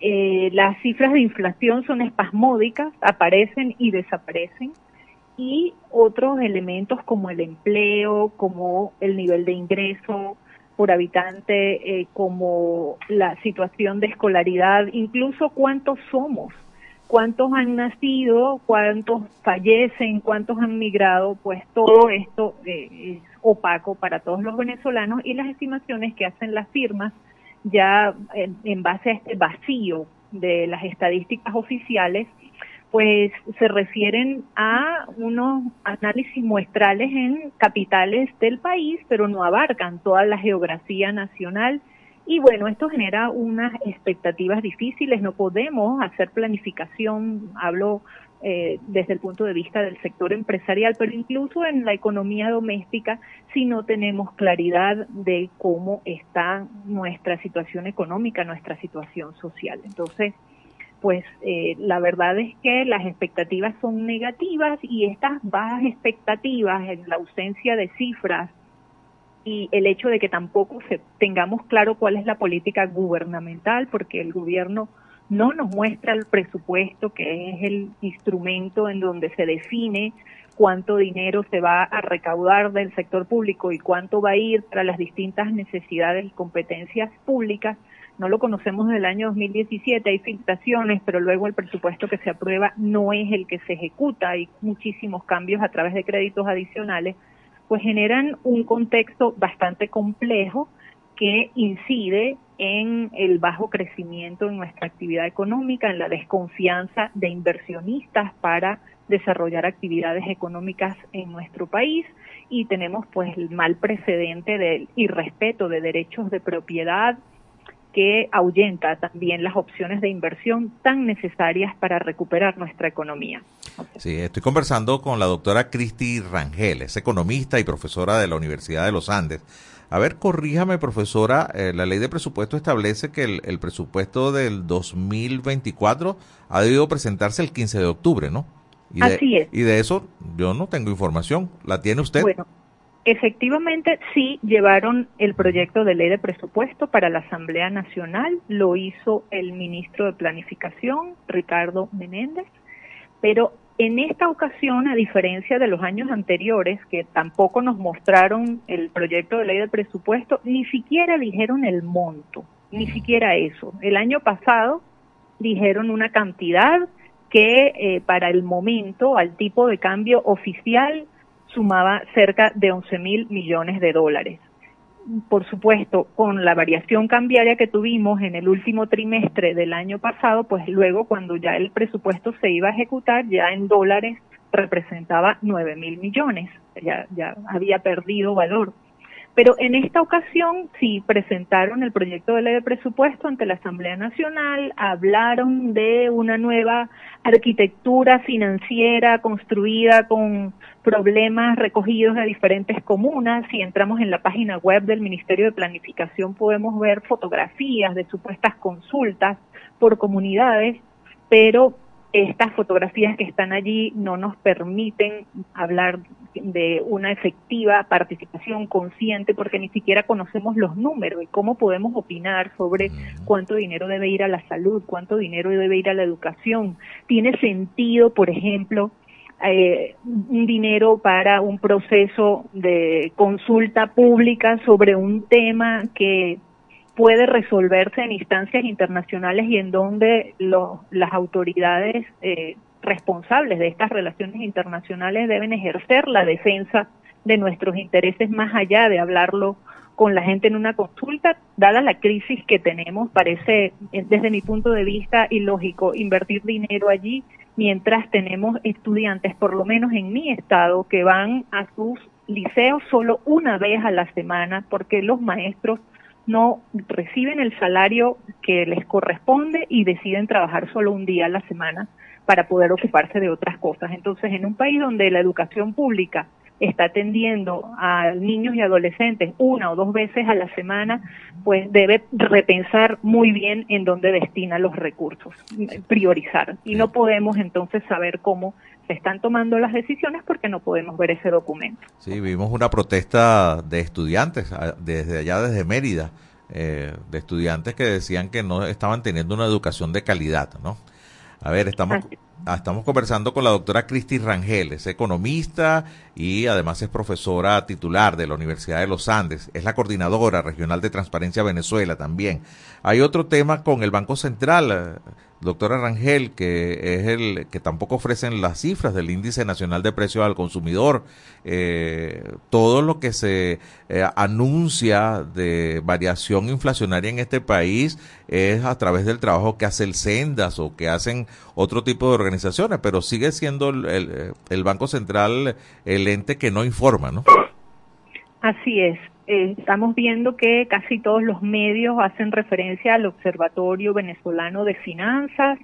Eh, las cifras de inflación son espasmódicas, aparecen y desaparecen y otros elementos como el empleo, como el nivel de ingreso por habitante, eh, como la situación de escolaridad, incluso cuántos somos, cuántos han nacido, cuántos fallecen, cuántos han migrado, pues todo esto eh, es opaco para todos los venezolanos y las estimaciones que hacen las firmas ya en, base a este vacío de las estadísticas oficiales, pues se refieren a unos análisis muestrales en capitales del país, pero no abarcan toda la geografía nacional. Y bueno, esto genera unas expectativas difíciles, no podemos hacer planificación, hablo eh, desde el punto de vista del sector empresarial, pero incluso en la economía doméstica, si no tenemos claridad de cómo está nuestra situación económica, nuestra situación social. Entonces, pues eh, la verdad es que las expectativas son negativas y estas bajas expectativas en la ausencia de cifras y el hecho de que tampoco se, tengamos claro cuál es la política gubernamental, porque el gobierno no nos muestra el presupuesto, que es el instrumento en donde se define cuánto dinero se va a recaudar del sector público y cuánto va a ir para las distintas necesidades y competencias públicas. No lo conocemos desde el año 2017, hay filtraciones, pero luego el presupuesto que se aprueba no es el que se ejecuta, hay muchísimos cambios a través de créditos adicionales, pues generan un contexto bastante complejo que incide en el bajo crecimiento en nuestra actividad económica, en la desconfianza de inversionistas para desarrollar actividades económicas en nuestro país y tenemos pues el mal precedente del irrespeto de derechos de propiedad que ahuyenta también las opciones de inversión tan necesarias para recuperar nuestra economía. Sí, estoy conversando con la doctora Cristi Rangel, es economista y profesora de la Universidad de los Andes. A ver, corríjame, profesora, eh, la ley de presupuesto establece que el, el presupuesto del 2024 ha debido presentarse el 15 de octubre, ¿no? Y de, Así es. Y de eso yo no tengo información. ¿La tiene usted? Bueno, efectivamente sí llevaron el proyecto de ley de presupuesto para la Asamblea Nacional, lo hizo el ministro de Planificación, Ricardo Menéndez, pero en esta ocasión, a diferencia de los años anteriores, que tampoco nos mostraron el proyecto de ley de presupuesto, ni siquiera dijeron el monto, ni siquiera eso. El año pasado dijeron una cantidad que eh, para el momento, al tipo de cambio oficial, sumaba cerca de 11 mil millones de dólares. Por supuesto, con la variación cambiaria que tuvimos en el último trimestre del año pasado, pues luego cuando ya el presupuesto se iba a ejecutar, ya en dólares representaba 9 mil millones, ya, ya había perdido valor. Pero en esta ocasión sí presentaron el proyecto de ley de presupuesto ante la Asamblea Nacional, hablaron de una nueva arquitectura financiera construida con problemas recogidos de diferentes comunas. Si entramos en la página web del Ministerio de Planificación podemos ver fotografías de supuestas consultas por comunidades, pero estas fotografías que están allí no nos permiten hablar de una efectiva participación consciente porque ni siquiera conocemos los números y cómo podemos opinar sobre cuánto dinero debe ir a la salud, cuánto dinero debe ir a la educación. ¿Tiene sentido, por ejemplo, eh, un dinero para un proceso de consulta pública sobre un tema que puede resolverse en instancias internacionales y en donde lo, las autoridades eh, responsables de estas relaciones internacionales deben ejercer la defensa de nuestros intereses más allá de hablarlo con la gente en una consulta, dada la crisis que tenemos, parece eh, desde mi punto de vista ilógico invertir dinero allí mientras tenemos estudiantes, por lo menos en mi estado, que van a sus liceos solo una vez a la semana porque los maestros no reciben el salario que les corresponde y deciden trabajar solo un día a la semana para poder ocuparse de otras cosas. Entonces, en un país donde la educación pública está atendiendo a niños y adolescentes una o dos veces a la semana, pues debe repensar muy bien en dónde destina los recursos, priorizar. Y no podemos entonces saber cómo se están tomando las decisiones porque no podemos ver ese documento. Sí, vimos una protesta de estudiantes desde allá, desde Mérida, eh, de estudiantes que decían que no estaban teniendo una educación de calidad, ¿no? A ver, estamos, ah, estamos conversando con la doctora Cristi Rangel, es economista y además es profesora titular de la Universidad de los Andes, es la coordinadora regional de Transparencia Venezuela también. Hay otro tema con el Banco Central, doctora Rangel, que es el que tampoco ofrecen las cifras del índice nacional de precios al consumidor. Eh, todo lo que se eh, anuncia de variación inflacionaria en este país es a través del trabajo que hace el Sendas o que hacen otro tipo de organizaciones, pero sigue siendo el, el Banco Central el ente que no informa, ¿no? Así es. Eh, estamos viendo que casi todos los medios hacen referencia al Observatorio Venezolano de Finanzas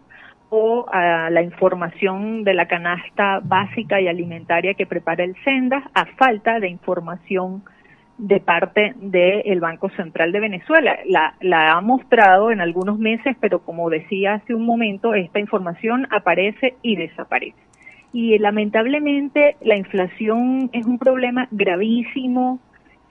o a la información de la canasta básica y alimentaria que prepara el SENDAS a falta de información de parte del Banco Central de Venezuela. La, la ha mostrado en algunos meses, pero como decía hace un momento, esta información aparece y desaparece. Y lamentablemente la inflación es un problema gravísimo,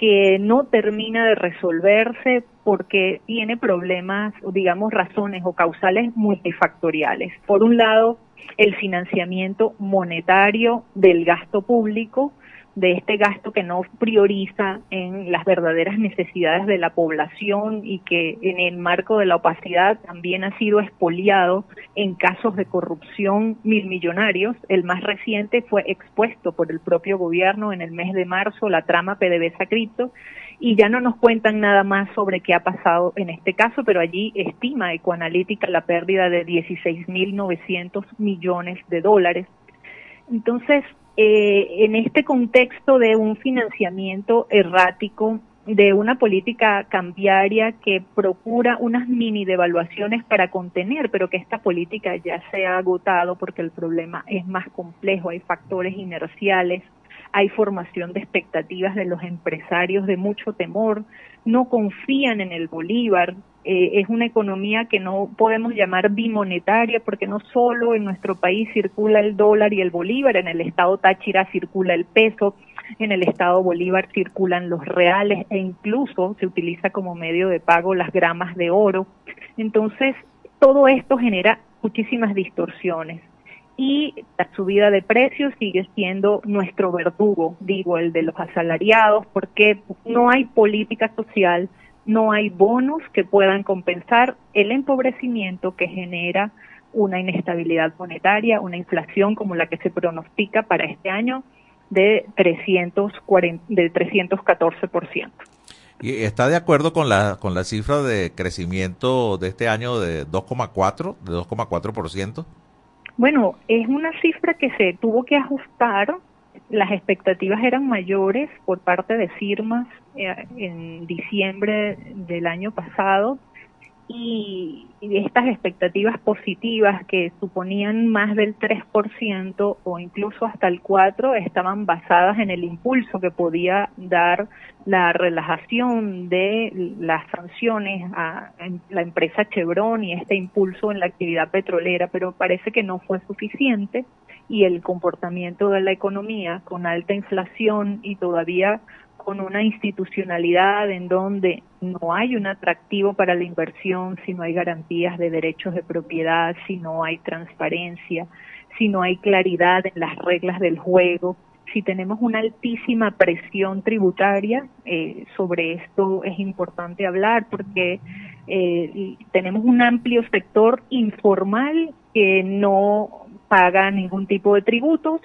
que no termina de resolverse porque tiene problemas, digamos, razones o causales multifactoriales. Por un lado, el financiamiento monetario del gasto público, de este gasto que no prioriza en las verdaderas necesidades de la población y que en el marco de la opacidad también ha sido expoliado en casos de corrupción mil millonarios. El más reciente fue expuesto por el propio gobierno en el mes de marzo, la trama PDVSA Cripto, y ya no nos cuentan nada más sobre qué ha pasado en este caso, pero allí estima Ecoanalítica la pérdida de 16.900 millones de dólares. Entonces, eh, en este contexto de un financiamiento errático, de una política cambiaria que procura unas mini devaluaciones para contener, pero que esta política ya se ha agotado porque el problema es más complejo, hay factores inerciales, hay formación de expectativas de los empresarios de mucho temor, no confían en el Bolívar, eh, es una economía que no podemos llamar bimonetaria porque no solo en nuestro país circula el dólar y el Bolívar, en el estado Táchira circula el peso, en el estado Bolívar circulan los reales e incluso se utiliza como medio de pago las gramas de oro. Entonces, todo esto genera muchísimas distorsiones y la subida de precios sigue siendo nuestro verdugo, digo, el de los asalariados, porque no hay política social, no hay bonos que puedan compensar el empobrecimiento que genera una inestabilidad monetaria, una inflación como la que se pronostica para este año de 340, de 314%. ¿Y está de acuerdo con la con la cifra de crecimiento de este año de 2,4, de 2,4%? Bueno, es una cifra que se tuvo que ajustar. Las expectativas eran mayores por parte de firmas eh, en diciembre del año pasado y, estas expectativas positivas que suponían más del 3% o incluso hasta el 4% estaban basadas en el impulso que podía dar la relajación de las sanciones a la empresa Chevron y este impulso en la actividad petrolera, pero parece que no fue suficiente y el comportamiento de la economía con alta inflación y todavía con una institucionalidad en donde no hay un atractivo para la inversión, si no hay garantías de derechos de propiedad, si no hay transparencia, si no hay claridad en las reglas del juego, si tenemos una altísima presión tributaria, eh, sobre esto es importante hablar porque eh, tenemos un amplio sector informal que no paga ningún tipo de tributos,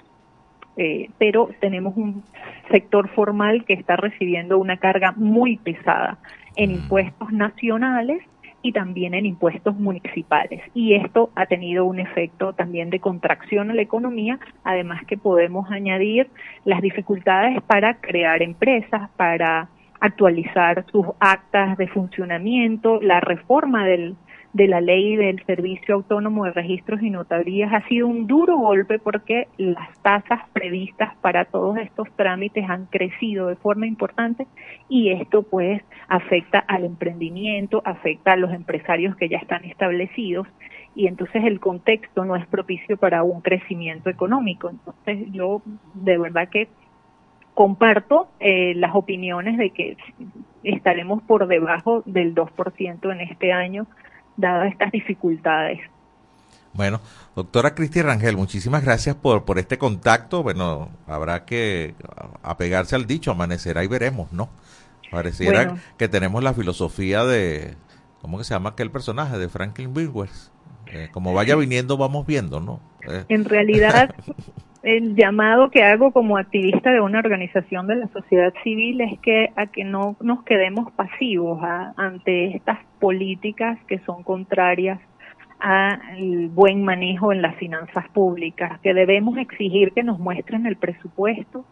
eh, pero tenemos un sector formal que está recibiendo una carga muy pesada en impuestos nacionales y también en impuestos municipales. Y esto ha tenido un efecto también de contracción a la economía, además que podemos añadir las dificultades para crear empresas, para actualizar sus actas de funcionamiento, la reforma del de la ley del Servicio Autónomo de Registros y Notarías ha sido un duro golpe porque las tasas previstas para todos estos trámites han crecido de forma importante y esto pues afecta al emprendimiento, afecta a los empresarios que ya están establecidos y entonces el contexto no es propicio para un crecimiento económico. Entonces yo de verdad que comparto eh, las opiniones de que estaremos por debajo del 2% en este año dadas estas dificultades. Bueno, doctora Cristi Rangel, muchísimas gracias por, por este contacto. Bueno, habrá que apegarse al dicho, amanecerá y veremos, ¿no? Pareciera que tenemos la filosofía de, ¿cómo que se llama aquel personaje? De Franklin Wilwers. Eh, como vaya viniendo, vamos viendo, ¿no? Eh. En realidad, el llamado que hago como activista de una organización de la sociedad civil es que a que no nos quedemos pasivos ¿ah? ante estas políticas que son contrarias al buen manejo en las finanzas públicas, que debemos exigir que nos muestren el presupuesto,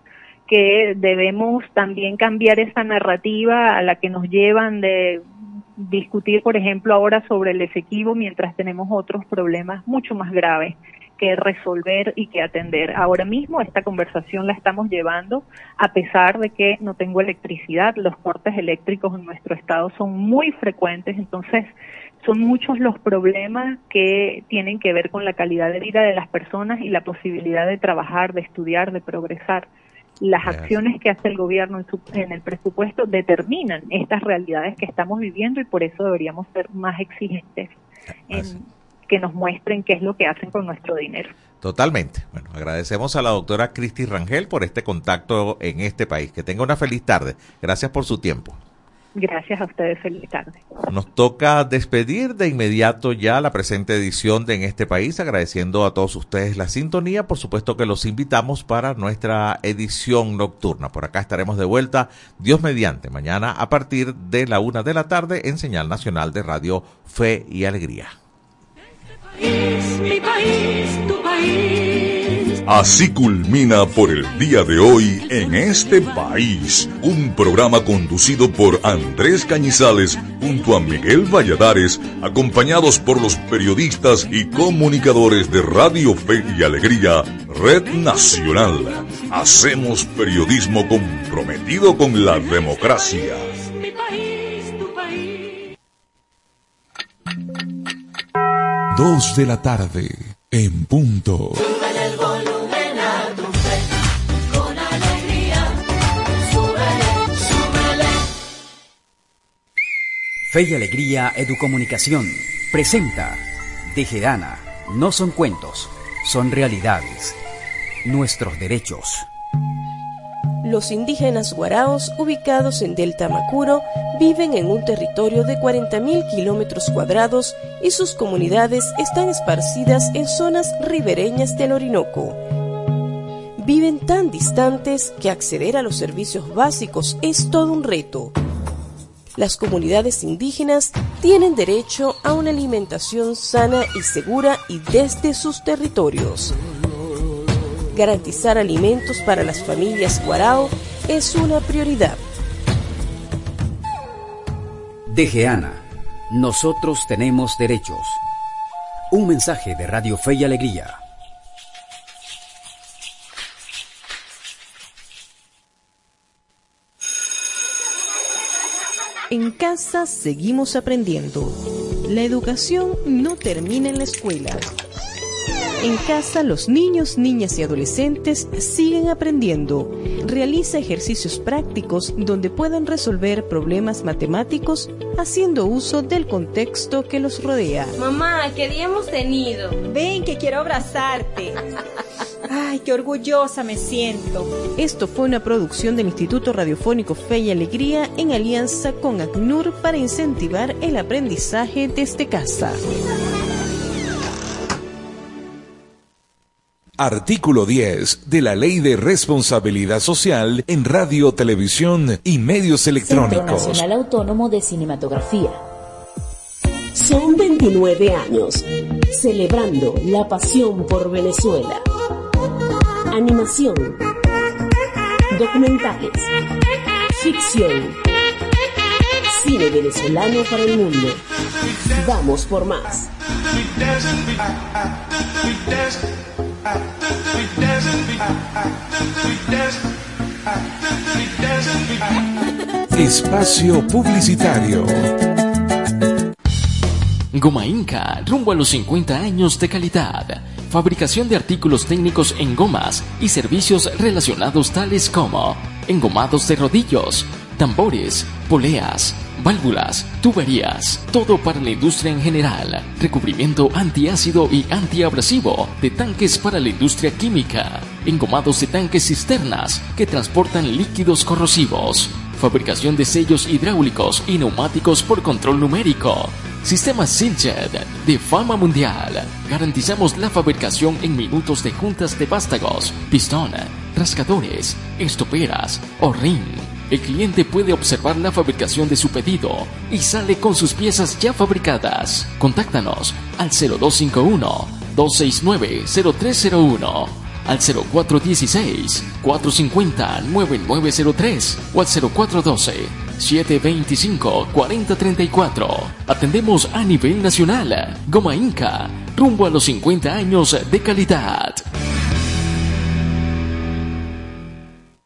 que debemos también cambiar esa narrativa a la que nos llevan de discutir, por ejemplo, ahora sobre el efectivo mientras tenemos otros problemas mucho más graves que resolver y que atender. Ahora mismo esta conversación la estamos llevando a pesar de que no tengo electricidad, los cortes eléctricos en nuestro estado son muy frecuentes, entonces son muchos los problemas que tienen que ver con la calidad de vida de las personas y la posibilidad de trabajar, de estudiar, de progresar. las acciones que hace el gobierno en, su- en el presupuesto determinan estas realidades que estamos viviendo y por eso deberíamos ser más exigentes en que nos muestren qué es lo que hacen con nuestro dinero. Totalmente. Bueno, agradecemos a la doctora Cristi Rangel por este contacto en este país. Que tenga una feliz tarde. Gracias por su tiempo. Gracias a ustedes, feliz tarde. Nos toca despedir de inmediato ya la presente edición de En este país, agradeciendo a todos ustedes la sintonía. Por supuesto que los invitamos para nuestra edición nocturna. Por acá estaremos de vuelta, Dios mediante, mañana a partir de la una de la tarde en Señal Nacional de Radio Fe y Alegría. Es mi país, tu país. Así culmina por el día de hoy en este país, un programa conducido por Andrés Cañizales junto a Miguel Valladares, acompañados por los periodistas y comunicadores de Radio Fe y Alegría, Red Nacional. Hacemos periodismo comprometido con la democracia. 2 de la tarde, en punto. Fe y Alegría Educomunicación presenta Tejedana. No son cuentos, son realidades. Nuestros derechos. Los indígenas guaraos, ubicados en Delta Macuro, viven en un territorio de 40.000 kilómetros cuadrados y sus comunidades están esparcidas en zonas ribereñas del Orinoco. Viven tan distantes que acceder a los servicios básicos es todo un reto. Las comunidades indígenas tienen derecho a una alimentación sana y segura y desde sus territorios. Garantizar alimentos para las familias guarao es una prioridad. Dejeana. Nosotros tenemos derechos. Un mensaje de Radio Fe y Alegría. En casa seguimos aprendiendo. La educación no termina en la escuela. En casa los niños, niñas y adolescentes siguen aprendiendo. Realiza ejercicios prácticos donde puedan resolver problemas matemáticos haciendo uso del contexto que los rodea. Mamá, ¿qué día hemos tenido? Ven, que quiero abrazarte. Ay, qué orgullosa me siento. Esto fue una producción del Instituto Radiofónico Fe y Alegría en alianza con ACNUR para incentivar el aprendizaje desde casa. Artículo 10 de la Ley de Responsabilidad Social en Radio, Televisión y Medios Centro Electrónicos. Nacional Autónomo de Cinematografía. Son 29 años, celebrando la pasión por Venezuela. Animación, documentales, ficción, cine venezolano para el mundo. Vamos por más. Espacio Publicitario. Goma Inca, rumbo a los 50 años de calidad. Fabricación de artículos técnicos en gomas y servicios relacionados tales como engomados de rodillos, tambores, poleas, válvulas, tuberías, todo para la industria en general, recubrimiento antiácido y antiabrasivo de tanques para la industria química, engomados de tanques cisternas que transportan líquidos corrosivos, fabricación de sellos hidráulicos y neumáticos por control numérico, Sistema Siljet de fama mundial. Garantizamos la fabricación en minutos de juntas de vástagos, pistón, rascadores, estoperas o ring. El cliente puede observar la fabricación de su pedido y sale con sus piezas ya fabricadas. Contáctanos al 0251 269 0301 al 0416-450-9903 o al 0412-725-4034. Atendemos a nivel nacional. Goma Inca, rumbo a los 50 años de calidad.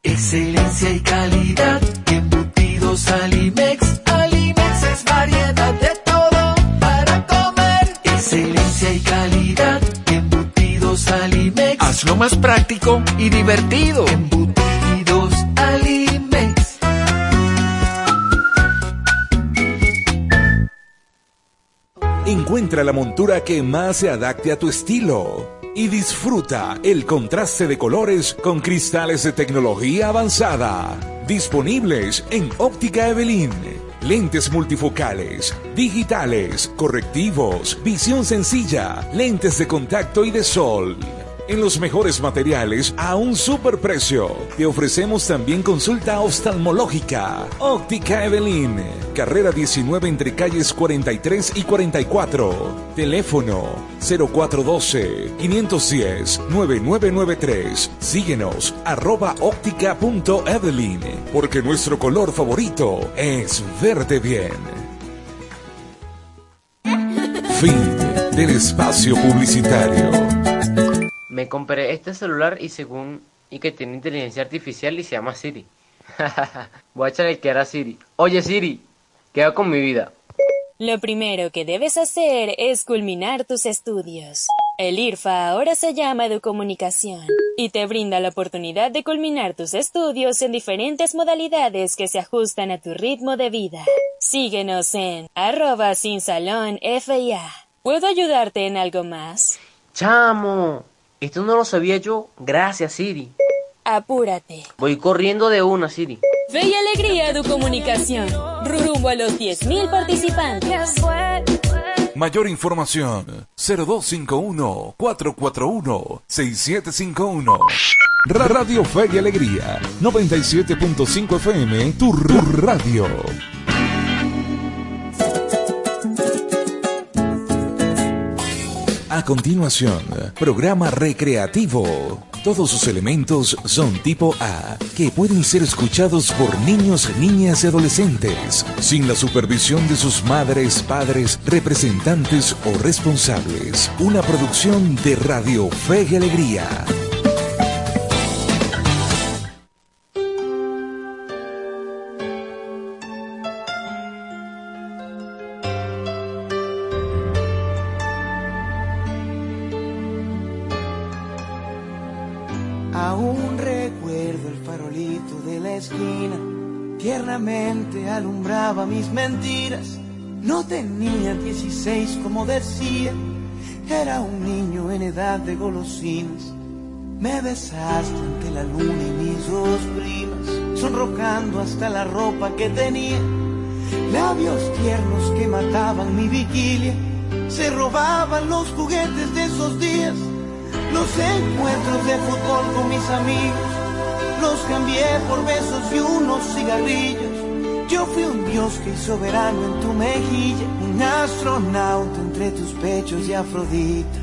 Excelencia y calidad, embutidos Alimex. Alimex es variedad de todo para comer. Excelencia y calidad, embutidos Alimex. Hazlo más práctico y divertido. Embutidos Alimex. Encuentra la montura que más se adapte a tu estilo y disfruta el contraste de colores con cristales de tecnología avanzada. Disponibles en Óptica Evelyn. Lentes multifocales, digitales, correctivos, visión sencilla, lentes de contacto y de sol en los mejores materiales a un superprecio. Te ofrecemos también consulta oftalmológica. Óptica Evelyn, carrera 19 entre calles 43 y 44. Teléfono 0412-510-9993. Síguenos arroba óptica.evelyn, porque nuestro color favorito es verde bien. Fin del espacio publicitario. Me compré este celular y según y que tiene inteligencia artificial y se llama Siri. Voy a echarle que era Siri. Oye Siri, ¿qué hago con mi vida? Lo primero que debes hacer es culminar tus estudios. El IRFA ahora se llama Educomunicación y te brinda la oportunidad de culminar tus estudios en diferentes modalidades que se ajustan a tu ritmo de vida. Síguenos en arroba sin salón FIA. ¿Puedo ayudarte en algo más? Chamo, esto no lo sabía yo. Gracias Siri. Apúrate. Voy corriendo de una Siri. Fe y alegría de comunicación. Rumbo a los 10.000 participantes. Mayor información 0251-441-6751. Radio Fe y Alegría 97.5 FM, tu radio. A continuación, programa recreativo. Todos sus elementos son tipo A, que pueden ser escuchados por niños, niñas y adolescentes, sin la supervisión de sus madres, padres, representantes o responsables. Una producción de Radio Fe y Alegría. Mis mentiras. No tenía 16 como decía, era un niño en edad de golosinas. Me besaste ante la luna y mis dos primas, sonrojando hasta la ropa que tenía. Labios tiernos que mataban mi vigilia, se robaban los juguetes de esos días. Los encuentros de fútbol con mis amigos los cambié por besos y unos cigarrillos. Yo fui un dios que hizo verano en tu mejilla, un astronauta entre tus pechos y Afrodita.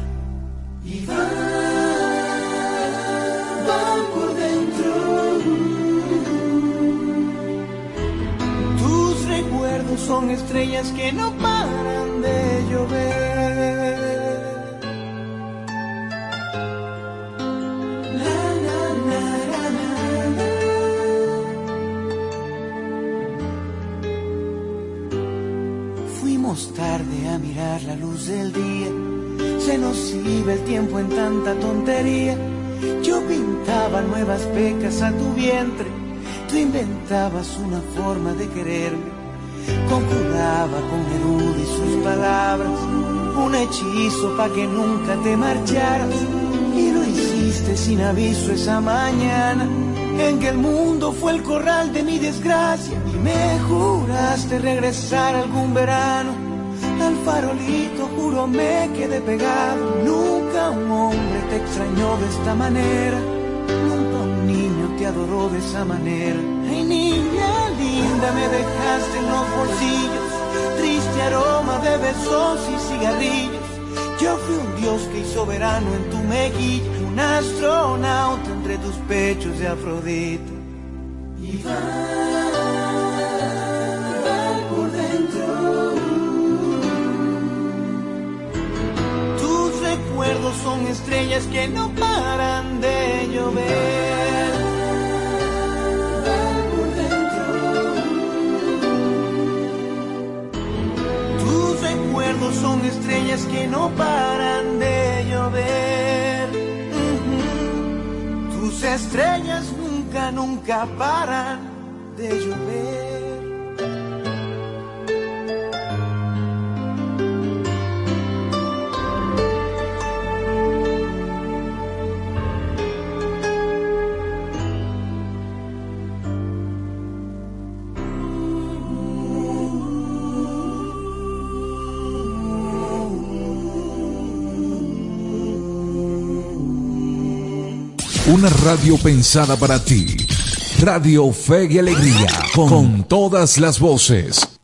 Y van, van por dentro. Tus recuerdos son estrellas que no paran de llover. A mirar la luz del día. Se nos iba el tiempo en tanta tontería. Yo pintaba nuevas pecas a tu vientre. Tú inventabas una forma de quererme. Conjuraba con Neruda y sus palabras. Un hechizo pa' que nunca te marcharas. Y lo hiciste sin aviso esa mañana. En que el mundo fue el corral de mi desgracia. Y me juraste regresar algún verano. Al farolito juro me quedé pegado. Nunca un hombre te extrañó de esta manera. Nunca un niño te adoró de esa manera. Ay, niña linda, me dejaste en los bolsillos. Triste aroma de besos y cigarrillos. Yo fui un dios que hizo verano en tu mejilla. Un astronauta entre tus pechos de Afrodita. Y va, recuerdos son estrellas que no paran de llover. Tus recuerdos son estrellas que no paran de llover. Tus estrellas nunca, nunca paran de llover. Una radio pensada para ti. Radio Fe y Alegría, con todas las voces.